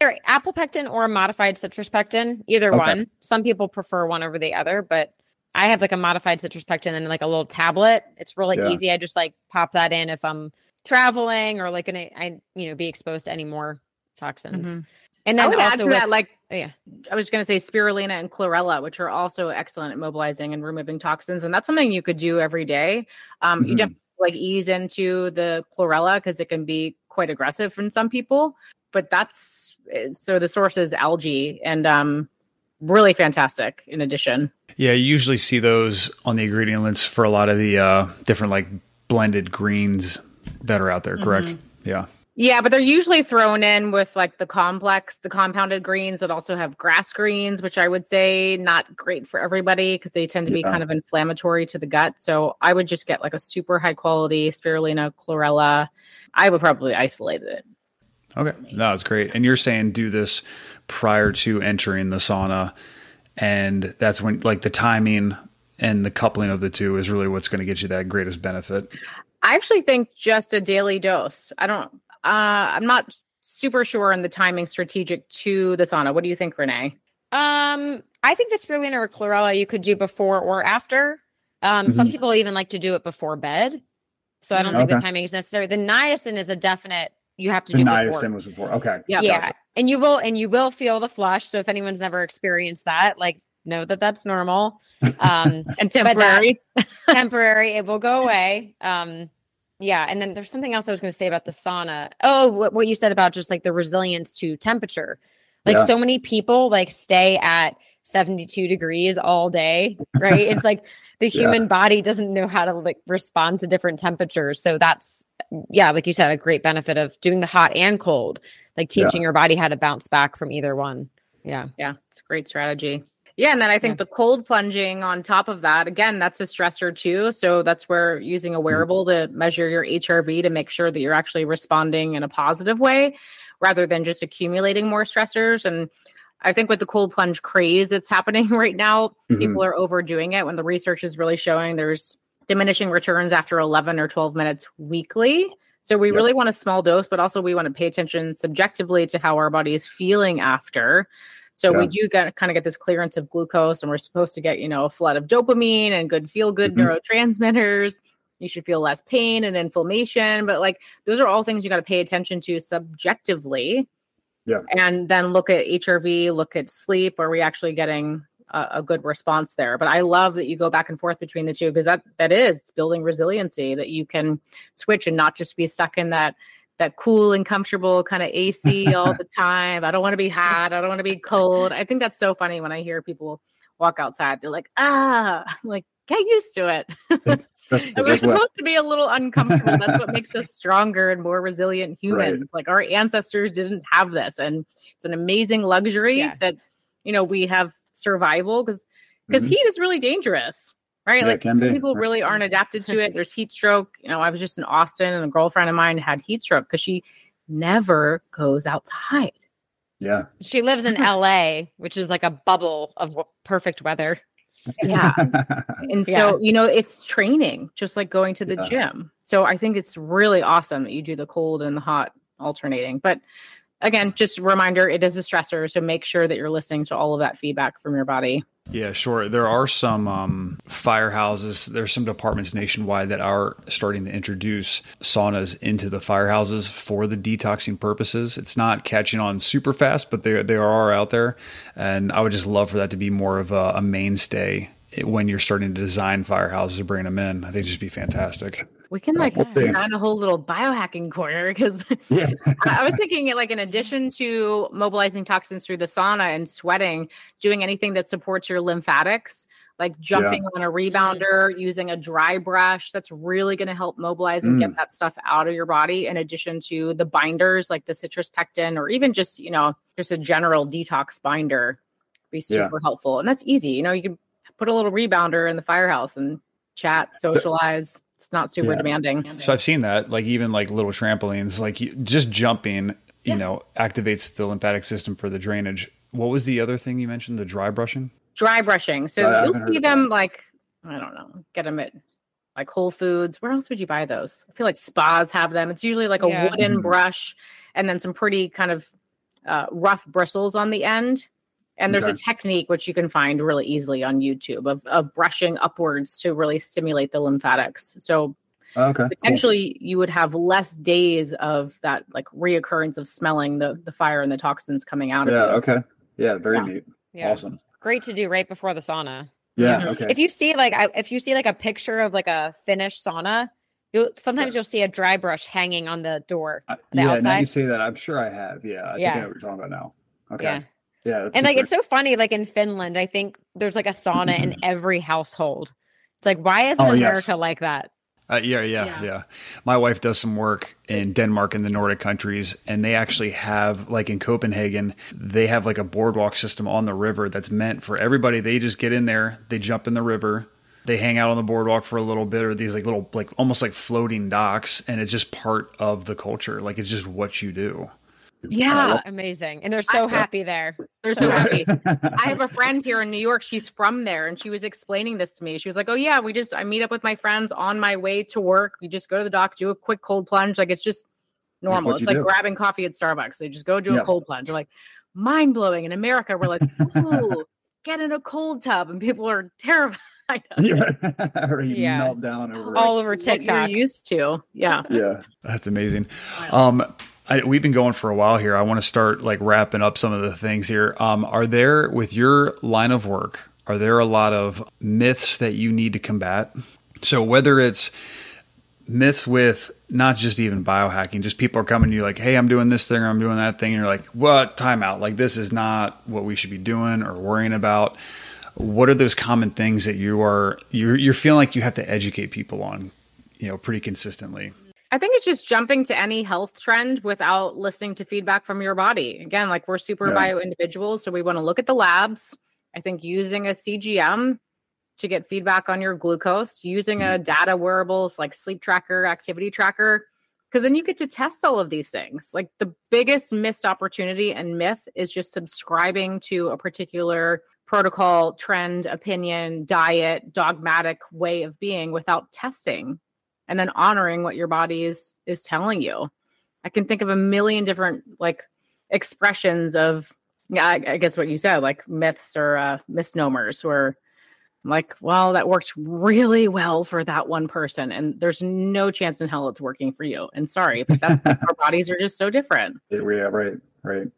Either apple pectin or a modified citrus pectin, either Okay. one. Some people prefer one over the other, but I have like a modified citrus pectin and like a little tablet. It's really Yeah. easy. I just like pop that in if I'm traveling or like gonna I you know be exposed to any more toxins. Mhm. And I then would add to with, that, like oh, yeah. I was going to say spirulina and chlorella, which are also excellent at mobilizing and removing toxins, and that's something you could do every day. Um, You Mhm. definitely like ease into the chlorella because it can be quite aggressive in some people, but that's eh, so the source is algae and um, really fantastic. In addition, Yeah, you usually see those on the ingredient lists for a lot of the uh, different like blended greens that are out there. Correct? Yeah. Yeah, but they're usually thrown in with like the complex, the compounded greens that also have grass greens, which I would say not great for everybody because they tend to be kind of inflammatory to the gut. So I would just get like a super high quality spirulina, chlorella. I would probably isolate it. Okay. No, it's great. And you're saying do this prior to entering the sauna. And that's when, like, the timing and the coupling of the two is really what's going to get you that greatest benefit. I actually think just a daily dose. I don't. Uh, I'm not super sure on the timing strategic to the sauna. What do you think, Renee? Um, I think the spirulina or chlorella you could do before or after. Um, some Mhm. people even like to do it before bed. So I don't think the timing is necessary. The niacin is a definite you have to The do niacin before. was before. Okay. Yeah. yeah Gotcha. and you will and you will feel the flush so if anyone's never experienced that like know that that's normal um And temporary. temporary it will go away um yeah and then there's something else i was going to say about the sauna oh what, what you said about just like the resilience to temperature like Yeah. so many people like stay at 72 degrees all day right it's like the Yeah. human body doesn't know how to like respond to different temperatures so that's yeah like you said a great benefit of doing the hot and cold like Yeah. teaching your body how to bounce back from either one yeah Yeah, it's a great strategy. Yeah, and then I think Yeah. the cold plunging on top of that, again, that's a stressor too. So that's where using Mm-hmm. a wearable to measure your HRV to make sure that you're actually responding in a positive way rather than just accumulating more stressors. And I think with the cold plunge craze that's happening right now, Mhm. people are overdoing it when the research is really showing there's diminishing returns after 11 or 12 minutes weekly. So we Yep. really want a small dose, but also we want to pay attention subjectively to how our body is feeling after. So we do get kind of get this clearance of glucose, and we're supposed to get you know a flood of dopamine and good feel good Mhm. neurotransmitters. You should feel less pain and inflammation, but like those are all things you got to pay attention to subjectively. Yeah. and then look at HRV, look at sleep. Are we actually getting a, a good response there? But I love that you go back and forth between the two because that that is building resiliency that you can switch and not just be stuck in that that cool and comfortable kind of AC all the time. I don't want to be hot. I don't want to be cold. I think that's so funny when I hear people walk outside. They're like, ah, I'm like, get used to it. We're supposed to be a little uncomfortable. That's what makes us stronger and more resilient humans. Like our ancestors didn't have this. And it's an amazing luxury Yeah. that, you know, we have survival because because Mhm. heat is really dangerous. Right. Yeah, like can be. people really aren't adapted to it. There's heat stroke. You know, I was just in Austin and a girlfriend of mine had heat stroke because she never goes outside. yeah. she lives in la which is like a bubble of perfect weather Yeah. And Yeah. so, you know, it's training, just like going to the Yeah. gym. So I think it's really awesome that you do the cold and the hot alternating. But again, just a reminder, it is a stressor. So make sure that you're listening to all of that feedback from your body. Yeah, sure. There are some um, firehouses. There's some departments nationwide that are starting to introduce saunas into the firehouses for the detoxing purposes. It's not catching on super fast, but they they are out there, and I would just love for that to be more of a, a mainstay when you're starting to design firehouses or bring them in. I think it'd just be fantastic. We can like we'll see. design a whole little biohacking corner because yeah. I I was thinking it like in addition to mobilizing toxins through the sauna and sweating, doing anything that supports your lymphatics, like jumping on a rebounder, using a dry brush, that's really going to help mobilize and get mm. that stuff out of your body. In addition to the binders like the citrus pectin, or even just you know just a general detox binder, be Yeah. super helpful. And that's easy. You know, you can put a little rebounder in the firehouse and chat, socialize. It's not super Yeah. demanding. So I've seen that, like even like little trampolines, like you, just jumping, you know, activates the lymphatic system for the drainage. What was the other thing you mentioned? The dry brushing. dry brushing. So I you'll see of that. them like I don't know, get them at like Whole Foods. Where else would you buy those? I feel like spas have them. It's usually like a Yeah. wooden Mhm. brush and then some pretty kind of uh, rough bristles on the end. And there's a technique which you can find really easily on YouTube of, of brushing upwards to really stimulate the lymphatics. So Okay. cool. potentially you would have less days of that like reoccurrence of smelling the the fire and the toxins coming out Yeah. of you. Okay. Yeah. Very Yeah. neat. Yeah. Awesome. Great to do right before the sauna. Yeah. Mhm. Okay. If you see like I, if you see like a picture of like a finished sauna, you'll sometimes you'll see a dry brush hanging on the door. I- the yeah. Now you say that, I'm sure I have. Yeah. I think Yeah. I know what you're talking about now. Okay. Yeah. Yeah. that's And like it's so funny, like in Finland, I think there's like a sauna in every household. It's like, why isn't Oh, yes. America like that? Uh, yeah, yeah, Yeah. yeah, My wife does some work in Denmark and the Nordic countries, and they actually have, like in Copenhagen, they have like a boardwalk system on the river that's meant for everybody. They just get in there, they jump in the river, they hang out on the boardwalk for a little bit, or these like little, like almost like floating docks, and it's just part of the culture. Like it's just what you do. Yeah, Amazing. And they're so I- happy there. they're so happy. I have a friend here in New York. She's from there, and she was explaining this to me. She was like, "Oh yeah, we just I meet up with my friends on my way to work. We just go to the dock, do a quick cold plunge. Like it's just normal. It's like do. grabbing coffee at Starbucks. They just go do Yeah. a cold plunge. They're like mind blowing. In America, we're like, ooh, get in a cold tub, and people are terrified. of it. yeah. or you Yeah. melt down over. All over What you're TikTok. used to, yeah. yeah. That's amazing. Wild. Um, I, we've been going for a while here. I want to start like wrapping up some of the things here. Um, are there with your line of work? Are there a lot of myths that you need to combat? So whether it's myths with not just even biohacking, just people are coming to you like, "Hey, I'm doing this thing or I'm doing that thing," and you're like, "What? Time out! Like this is not what we should be doing or worrying about." What are those common things that you are you're you're feeling like you have to educate people on, you know, pretty consistently? I think it's just jumping to any health trend without listening to feedback from your body. Again, like we're super bio individuals, so we want to look at the labs. I think using a CGM to get feedback on your glucose, using a mm-hmm. data wearables like sleep tracker, activity tracker, because then you get to test all of these things. Like the biggest missed opportunity and myth is just subscribing to a particular protocol, trend, opinion, diet, dogmatic way of being without testing and then honoring what your body is is telling you. I can think of a million different like expressions of yeah, I, I guess what you said, like myths or uh, misnomers, where I'm like, well, that worked really well for that one person, and there's no chance in hell it's working for you. And sorry, but that's our bodies are just so different. Yeah, right. Right.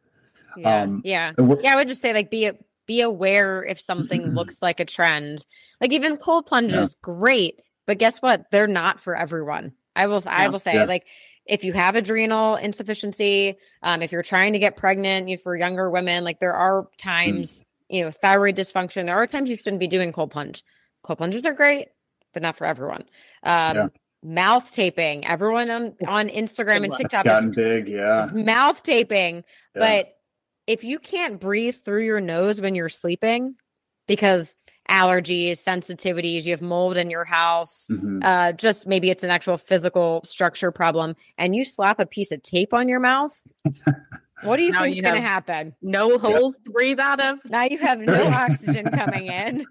Yeah. Um, yeah. Yeah. I would just say like be be aware if something looks like a trend. Like even cold plunges, great. But guess what? They're not for everyone. I will I will say Yeah. like if you have adrenal insufficiency, um, if you're trying to get pregnant, you for younger women, like there are times, you know, thyroid dysfunction. There are times you shouldn't be doing cold plunge. Cold plunges are great, but not for everyone. Um, Yeah. mouth taping. Everyone on on Instagram and. TikTok is big. Yeah. is mouth taping. Yeah. But if you can't breathe through your nose when you're sleeping because allergies, sensitivities, you have mold in your house, Mhm. uh, just maybe it's an actual physical structure problem, and you slap a piece of tape on your mouth, what do you Now think's you going to happen? No holes to breathe out of. Now you have no oxygen coming in.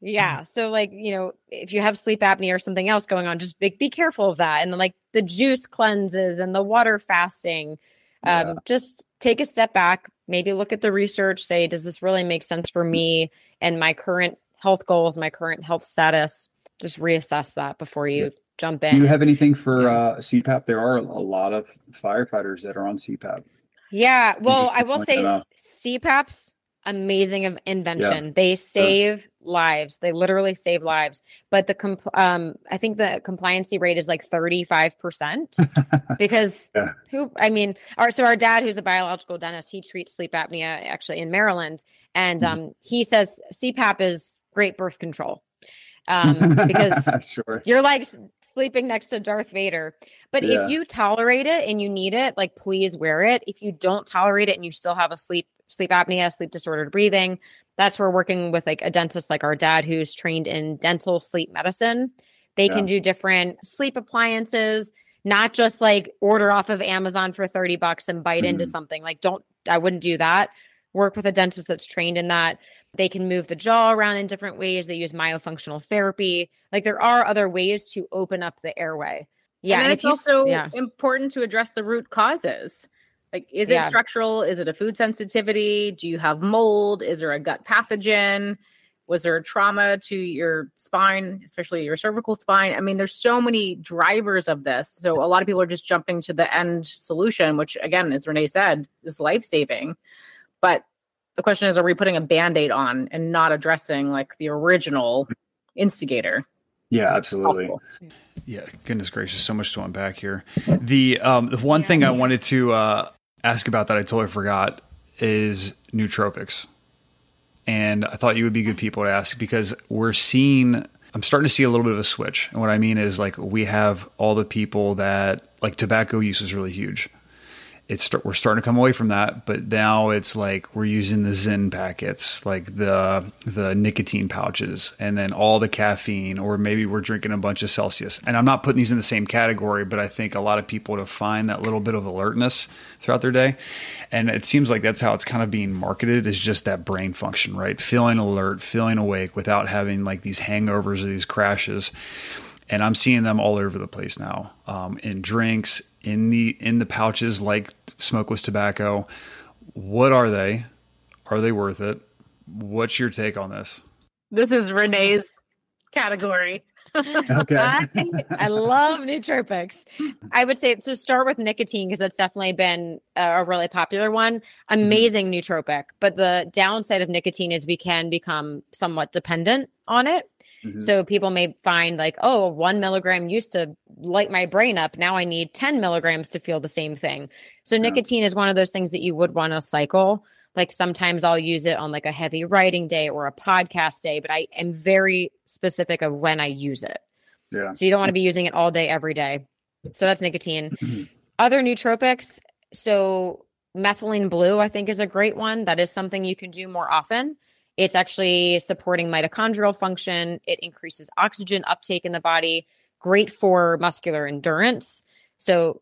Yeah. So like, you know, if you have sleep apnea or something else going on, just be, be careful of that. And like the juice cleanses and the water fasting. Um, Yeah. just take a step back, maybe look at the research, say, does this really make sense for me and my current health goals, my current health status? Just reassess that before you Yeah. jump in. Do you have anything for Yeah. uh, CPAP? There are a lot of firefighters that are on CPAP. Yeah. Well, I will say. CPAP's amazing of invention. They save lives. They literally save lives. But the comp- um I think the compliancy rate is like 35% because Yeah. who I mean, our so our dad who's a biological dentist, he treats sleep apnea actually in Maryland and Mhm. um he says CPAP is great birth control. Um because sure. you're like sleeping next to Darth Vader. But Yeah. if you tolerate it and you need it, like please wear it. If you don't tolerate it and you still have a sleep sleep apnea, sleep disordered breathing, that's where working with like a dentist like our dad who's trained in dental sleep medicine. They can do different sleep appliances, not just like order off of Amazon for 30 bucks and bite into Mhm. something. Like don't I wouldn't do that. Work with a dentist that's trained in that. They can move the jaw around in different ways. They use myofunctional therapy. Like there are other ways to open up the airway. Yeah. And, and it's also yeah. important to address the root causes. Like, is it yeah. structural? Is it a food sensitivity? Do you have mold? Is there a gut pathogen? Was there a trauma to your spine, especially your cervical spine? I mean, there's so many drivers of this. So a lot of people are just jumping to the end solution, which again, as Renee said, is life saving. But the question is, are we putting a band-aid on and not addressing like the original instigator? Yeah, absolutely. Possible. Yeah, goodness gracious, so much to unpack here. The um, the one yeah. thing I wanted to uh, ask about that I totally forgot is nootropics and I thought you would be good people to ask because we're seeing I'm starting to see a little bit of a switch. And what I mean is like we have all the people that like tobacco use is really huge it's we're starting to come away from that, but now it's like we're using the Zyn packets, like the the nicotine pouches, and then all the caffeine, or maybe we're drinking a bunch of Celsius. And I'm not putting these in the same category, but I think a lot of people to find that little bit of alertness throughout their day, and it seems like that's how it's kind of being marketed is just that brain function, right? Feeling alert, feeling awake without having like these hangovers or these crashes and I'm seeing them all over the place now um, in drinks, in the in the pouches like smokeless tobacco. What are they? Are they worth it? What's your take on this? This is Renee's category. okay. I, I, love nootropics. I would say to start with nicotine because that's definitely been a really popular one. Amazing mm-hmm. nootropic, but the downside of nicotine is we can become somewhat dependent on it. Mm-hmm. So people may find like, oh, one milligram used to light my brain up. Now I need 10 milligrams to feel the same thing. So yeah. nicotine is one of those things that you would want to cycle. Like sometimes I'll use it on like a heavy writing day or a podcast day, but I am very specific of when I use it. Yeah. So you don't want to be using it all day, every day. So that's nicotine. Mm-hmm. Other nootropics. So methylene blue, I think, is a great one. That is something you can do more often. It's actually supporting mitochondrial function. It increases oxygen uptake in the body, great for muscular endurance. So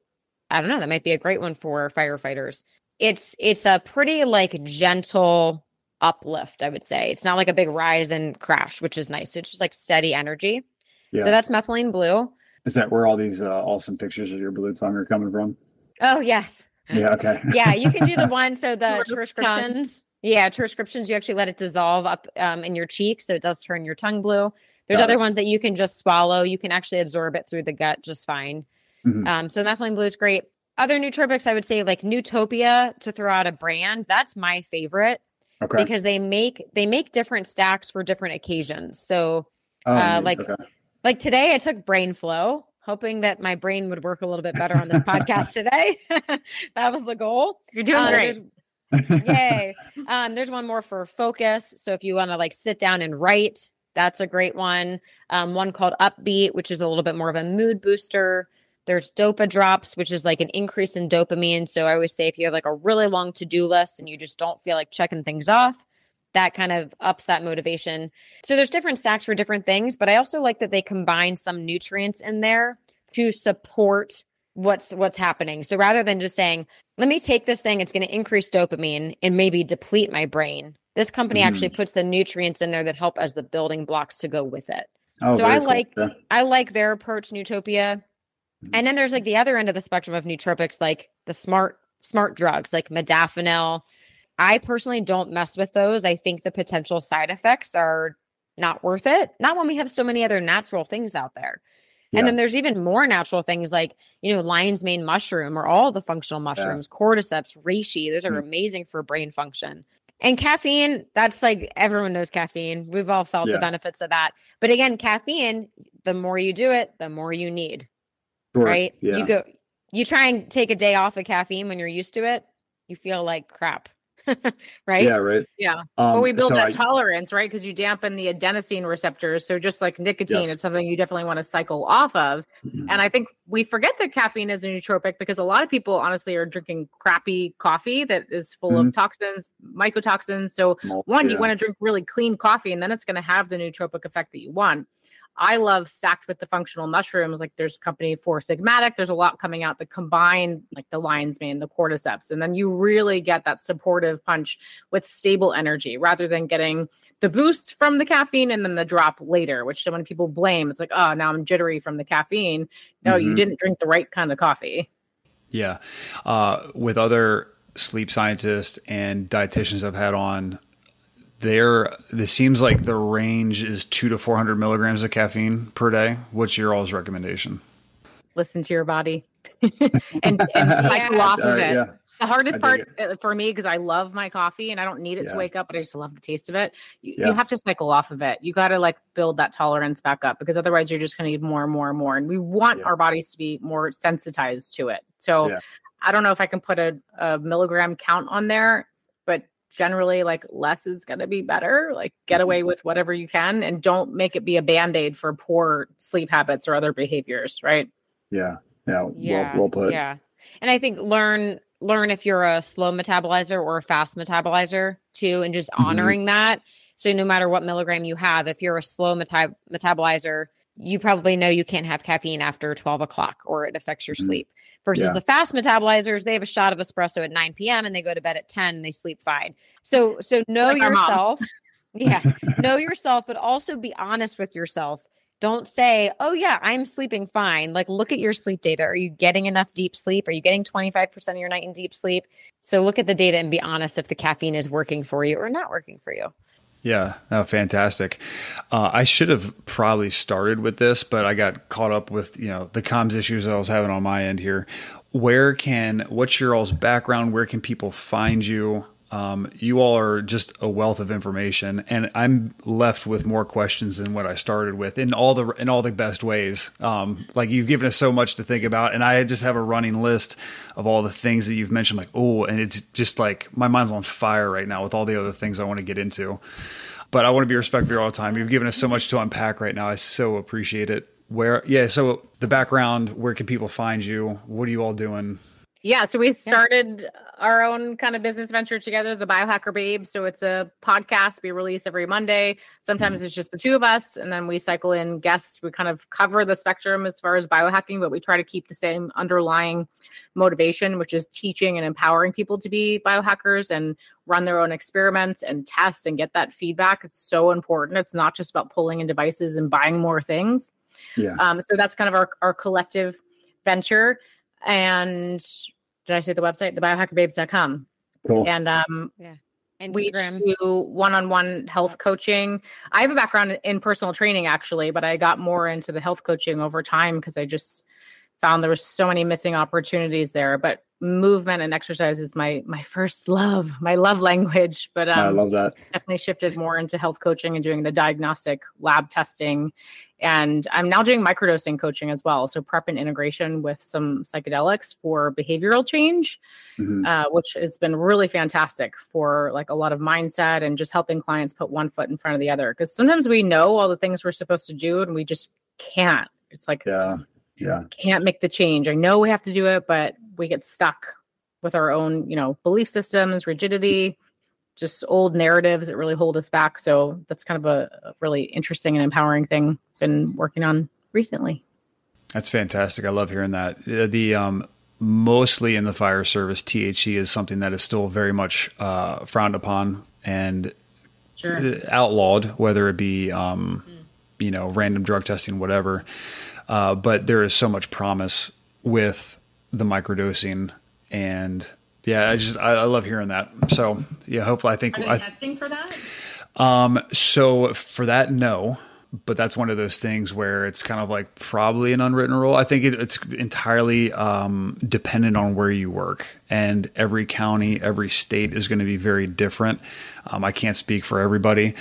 I don't know, that might be a great one for firefighters. It's it's a pretty like gentle uplift, I would say. It's not like a big rise and crash, which is nice. It's just like steady energy. Yeah. So that's methylene blue. Is that where all these uh, awesome pictures of your blue tongue are coming from? Oh yes. Yeah. Okay. yeah, you can do the one. So the prescriptions. Yeah, prescriptions, you actually let it dissolve up um, in your cheek. So it does turn your tongue blue. There's Got other it. ones that you can just swallow. You can actually absorb it through the gut just fine. Mm-hmm. Um, so methylene blue is great. Other nootropics, I would say like Nootopia to throw out a brand. That's my favorite okay. because they make they make different stacks for different occasions. So oh, uh, like okay. like today, I took Brain Flow, hoping that my brain would work a little bit better on this podcast today. that was the goal. You're doing uh, great. Yay. Um, there's one more for focus. So if you want to like sit down and write, that's a great one. Um, one called Upbeat, which is a little bit more of a mood booster. There's Dopa Drops, which is like an increase in dopamine. So I always say if you have like a really long to do list and you just don't feel like checking things off, that kind of ups that motivation. So there's different stacks for different things, but I also like that they combine some nutrients in there to support what's what's happening. So rather than just saying, let me take this thing, it's going to increase dopamine and maybe deplete my brain. This company mm. actually puts the nutrients in there that help as the building blocks to go with it. Oh, so I cool. like yeah. I like their approach, Nootopia. Mm. And then there's like the other end of the spectrum of nootropics, like the smart smart drugs, like modafinil. I personally don't mess with those. I think the potential side effects are not worth it. Not when we have so many other natural things out there. Yeah. And then there's even more natural things like, you know, lion's mane mushroom or all the functional mushrooms, yeah. cordyceps, reishi. Those are mm. amazing for brain function. And caffeine, that's like everyone knows caffeine. We've all felt yeah. the benefits of that. But again, caffeine, the more you do it, the more you need. Sure. Right? You go you try and take a day off of caffeine when you're used to it, you feel like crap. right? Yeah, right. Yeah. Um, well, we build so that I, tolerance, right? Because you dampen the adenosine receptors. So just like nicotine, yes. it's something you definitely want to cycle off of. Mm-hmm. And I think we forget that caffeine is a nootropic because a lot of people honestly are drinking crappy coffee that is full mm-hmm. of toxins, mycotoxins. So one, yeah. you want to drink really clean coffee, and then it's going to have the nootropic effect that you want. I love stacked with the functional mushrooms. Like there's a company Four Sigmatic. There's a lot coming out that combine like the lion's mane, the cordyceps, and then you really get that supportive punch with stable energy rather than getting the boost from the caffeine and then the drop later, which so many people blame. It's like, oh, now I'm jittery from the caffeine. No, mm-hmm. you didn't drink the right kind of coffee. Yeah. Uh, with other sleep scientists and dietitians I've had on, there this seems like the range is two to 400 milligrams of caffeine per day. What's your all's recommendation? Listen to your body and, and cycle off of it. Yeah. The hardest part it. Uh, for me, because I love my coffee and I don't need it yeah. to wake up, but I just love the taste of it. You, yeah. you have to cycle off of it. You got to like build that tolerance back up because otherwise you're just going to need more and more and more. And we want our bodies to be more sensitized to it. So I don't know if I can put a, a milligram count on there, but generally like less is going to be better like get mm-hmm. away with whatever you can and don't make it be a band-aid for poor sleep habits or other behaviors right yeah yeah, yeah well, well put yeah and i think learn learn if you're a slow metabolizer or a fast metabolizer too and just mm-hmm. honoring mm-hmm. that so no matter what milligram you have if you're a slow meta- metabolizer you probably know you can't have caffeine after 12 o'clock or it affects your mm-hmm. sleep versus yeah. the fast metabolizers they have a shot of espresso at 9 p.m and they go to bed at 10 and they sleep fine. So so know like yourself. Yeah. Know yourself but also be honest with yourself. Don't say oh yeah i'm sleeping fine. Like look at your sleep data. Are you getting enough deep sleep? Are you getting 25% of your night in deep sleep? So look at the data and be honest if the caffeine is working for you or not working for you yeah, oh, fantastic. Uh, I should have probably started with this, but I got caught up with you know the comms issues I was having on my end here. Where can what's your all's background? Where can people find you? Um, you all are just a wealth of information, and I'm left with more questions than what I started with in all the in all the best ways. Um, like you've given us so much to think about, and I just have a running list of all the things that you've mentioned. Like, oh, and it's just like my mind's on fire right now with all the other things I want to get into. But I want to be respectful of your all the time. You've given us so much to unpack right now. I so appreciate it. Where, yeah. So the background. Where can people find you? What are you all doing? Yeah, so we started our own kind of business venture together, the Biohacker Babe. So it's a podcast we release every Monday. Sometimes mm-hmm. it's just the two of us, and then we cycle in guests. We kind of cover the spectrum as far as biohacking, but we try to keep the same underlying motivation, which is teaching and empowering people to be biohackers and run their own experiments and test and get that feedback. It's so important. It's not just about pulling in devices and buying more things. Yeah. Um, so that's kind of our, our collective venture and did I say the website? Thebiohackerbabes.com. Cool. And um, yeah. Instagram. We do one-on-one health coaching. I have a background in personal training actually, but I got more into the health coaching over time because I just found there was so many missing opportunities there. But movement and exercise is my my first love, my love language. But um, I love that. Definitely shifted more into health coaching and doing the diagnostic lab testing and I'm now doing microdosing coaching as well. So prep and integration with some psychedelics for behavioral change, mm-hmm. uh, which has been really fantastic for like a lot of mindset and just helping clients put one foot in front of the other. Because sometimes we know all the things we're supposed to do and we just can't. It's like, yeah, yeah, can't make the change. I know we have to do it, but we get stuck with our own, you know, belief systems, rigidity just old narratives that really hold us back. So that's kind of a, really interesting and empowering thing been working on recently. That's fantastic. I love hearing that. The um, mostly in the fire service, THC is something that is still very much uh, frowned upon and sure. outlawed, whether it be um, mm. you know random drug testing, whatever. Uh, but there is so much promise with the microdosing and yeah, I just I, I, love hearing that. So yeah, hopefully I think I, testing for that. Um, so for that, no, but that's one of those things where it's kind of like probably an unwritten rule. I think it, it's entirely um, dependent on where you work, and every county, every state is going to be very different. Um, I can't speak for everybody,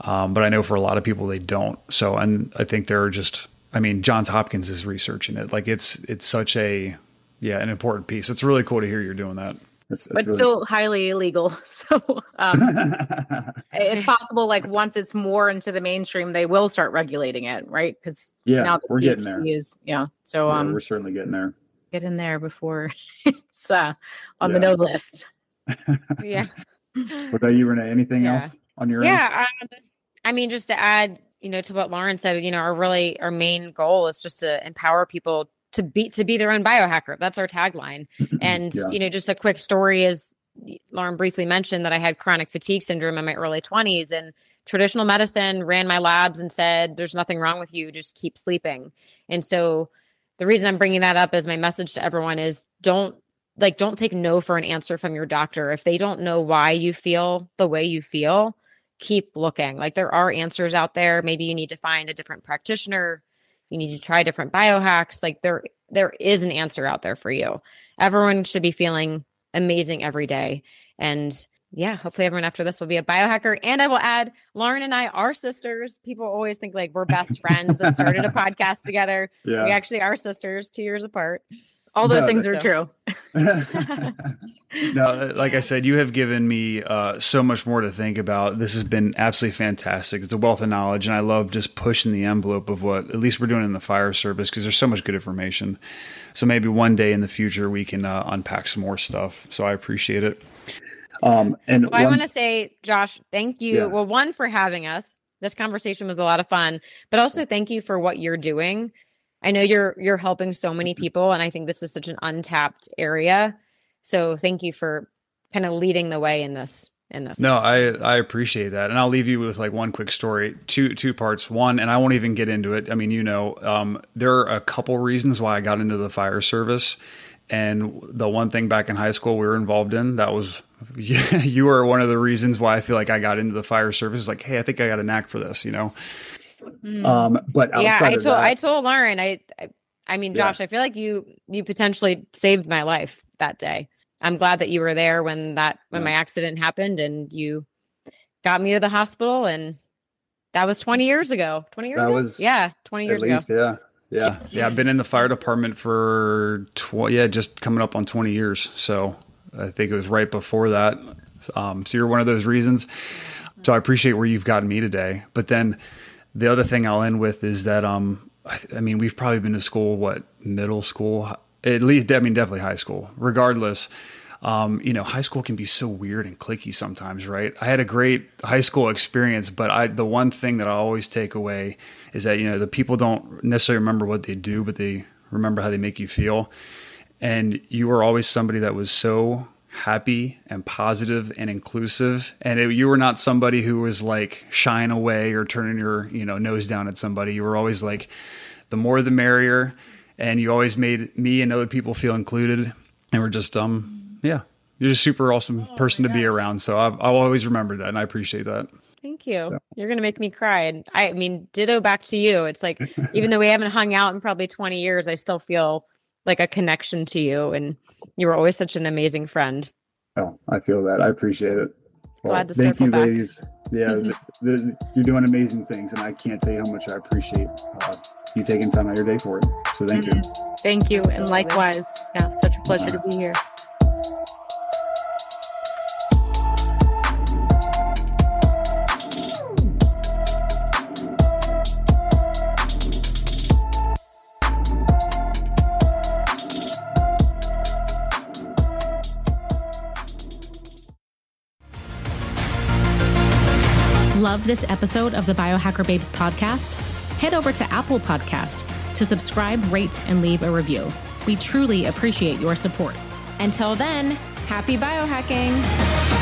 um, but I know for a lot of people they don't. So, and I think there are just, I mean, Johns Hopkins is researching it. Like it's it's such a yeah an important piece. It's really cool to hear you're doing that. It's, it's but really... still highly illegal. So um, it's possible, like once it's more into the mainstream, they will start regulating it, right? Because yeah, now we're getting there. Is, yeah, so yeah, um, we're certainly getting there. Get in there before it's uh, on yeah. the no list. yeah. What about you, Renee? Anything yeah. else on your yeah, um, I mean, just to add, you know, to what Lauren said, you know, our really our main goal is just to empower people to be to be their own biohacker. That's our tagline. And Yeah. you know, just a quick story is Lauren briefly mentioned that I had chronic fatigue syndrome in my early 20s and traditional medicine ran my labs and said there's nothing wrong with you, just keep sleeping. And so the reason I'm bringing that up as my message to everyone is don't like don't take no for an answer from your doctor. If they don't know why you feel the way you feel, keep looking. Like there are answers out there. Maybe you need to find a different practitioner. You need to try different biohacks. Like there there is an answer out there for you. Everyone should be feeling amazing every day. And yeah, hopefully everyone after this will be a biohacker. And I will add, Lauren and I are sisters. People always think like we're best friends that started a podcast together. Yeah. We actually are sisters, two years apart. All those No, things are true. No, uh, like I said, you have given me uh, so much more to think about. This has been absolutely fantastic. It's a wealth of knowledge, and I love just pushing the envelope of what at least we're doing in the fire service because there's so much good information. So maybe one day in the future we can uh, unpack some more stuff. So I appreciate it. um, and Well, I want to say, Josh, thank you. Yeah. Well, one for having us. This conversation was a lot of fun, but also thank you for what you're doing. I know you're you're helping so many people, and I think this is such an untapped area. So thank you for kind of leading the way in this. In this. No, I I appreciate that, and I'll leave you with like one quick story, two two parts. One, and I won't even get into it. I mean, you know, um, there are a couple reasons why I got into the fire service, and the one thing back in high school we were involved in that was you were one of the reasons why I feel like I got into the fire service. Like, hey, I think I got a knack for this, you know. Mm. um, but yeah, I of told that, I told Lauren. I, I I mean, Yeah. Josh, I feel like you you potentially saved my life that day. I'm glad that you were there when that when Yeah. my accident happened and you got me to the hospital and that was 20 years ago. 20 years That ago? was yeah, 20 at years ago. least, yeah, yeah. Yeah, I've been in the fire department for tw- yeah, just coming up on twenty years. So I think it was right before that. Um, so you're one of those reasons. So I appreciate where you've gotten me today. But then the other thing I'll end with is that um, I, mean we've probably been to school what middle school, at least I mean definitely high school. Regardless, um, you know, high school can be so weird and clicky sometimes, right? I had a great high school experience, but I the one thing that I always take away is that you know the people don't necessarily remember what they do, but they remember how they make you feel. And you were always somebody that was so happy and positive and inclusive. And it, you were not somebody who was like shying away or turning your you know nose down at somebody. You were always like the more the merrier. And you always made me and other people feel included. And we're just um yeah you're a super awesome person to be around. So I'll, I'll always remember that and i appreciate that. Thank you. You're going to make me cry. And I mean, ditto back to you. It's like, even though we haven't hung out in probably 20 years, I still feel like a connection to you. And you were always such an amazing friend. Oh, I feel that. I appreciate it. Glad to thank circle you, back. ladies. Yeah, th- th- you're doing amazing things, and I can't tell you how much I appreciate uh, you taking time out of your day for it. So thank you. Thank you. And likewise. Yeah, such a pleasure to be here. Love this episode of the Biohacker Babes podcast? Head over to Apple Podcast to subscribe, rate, and leave a review. We truly appreciate your support. Until then, happy biohacking.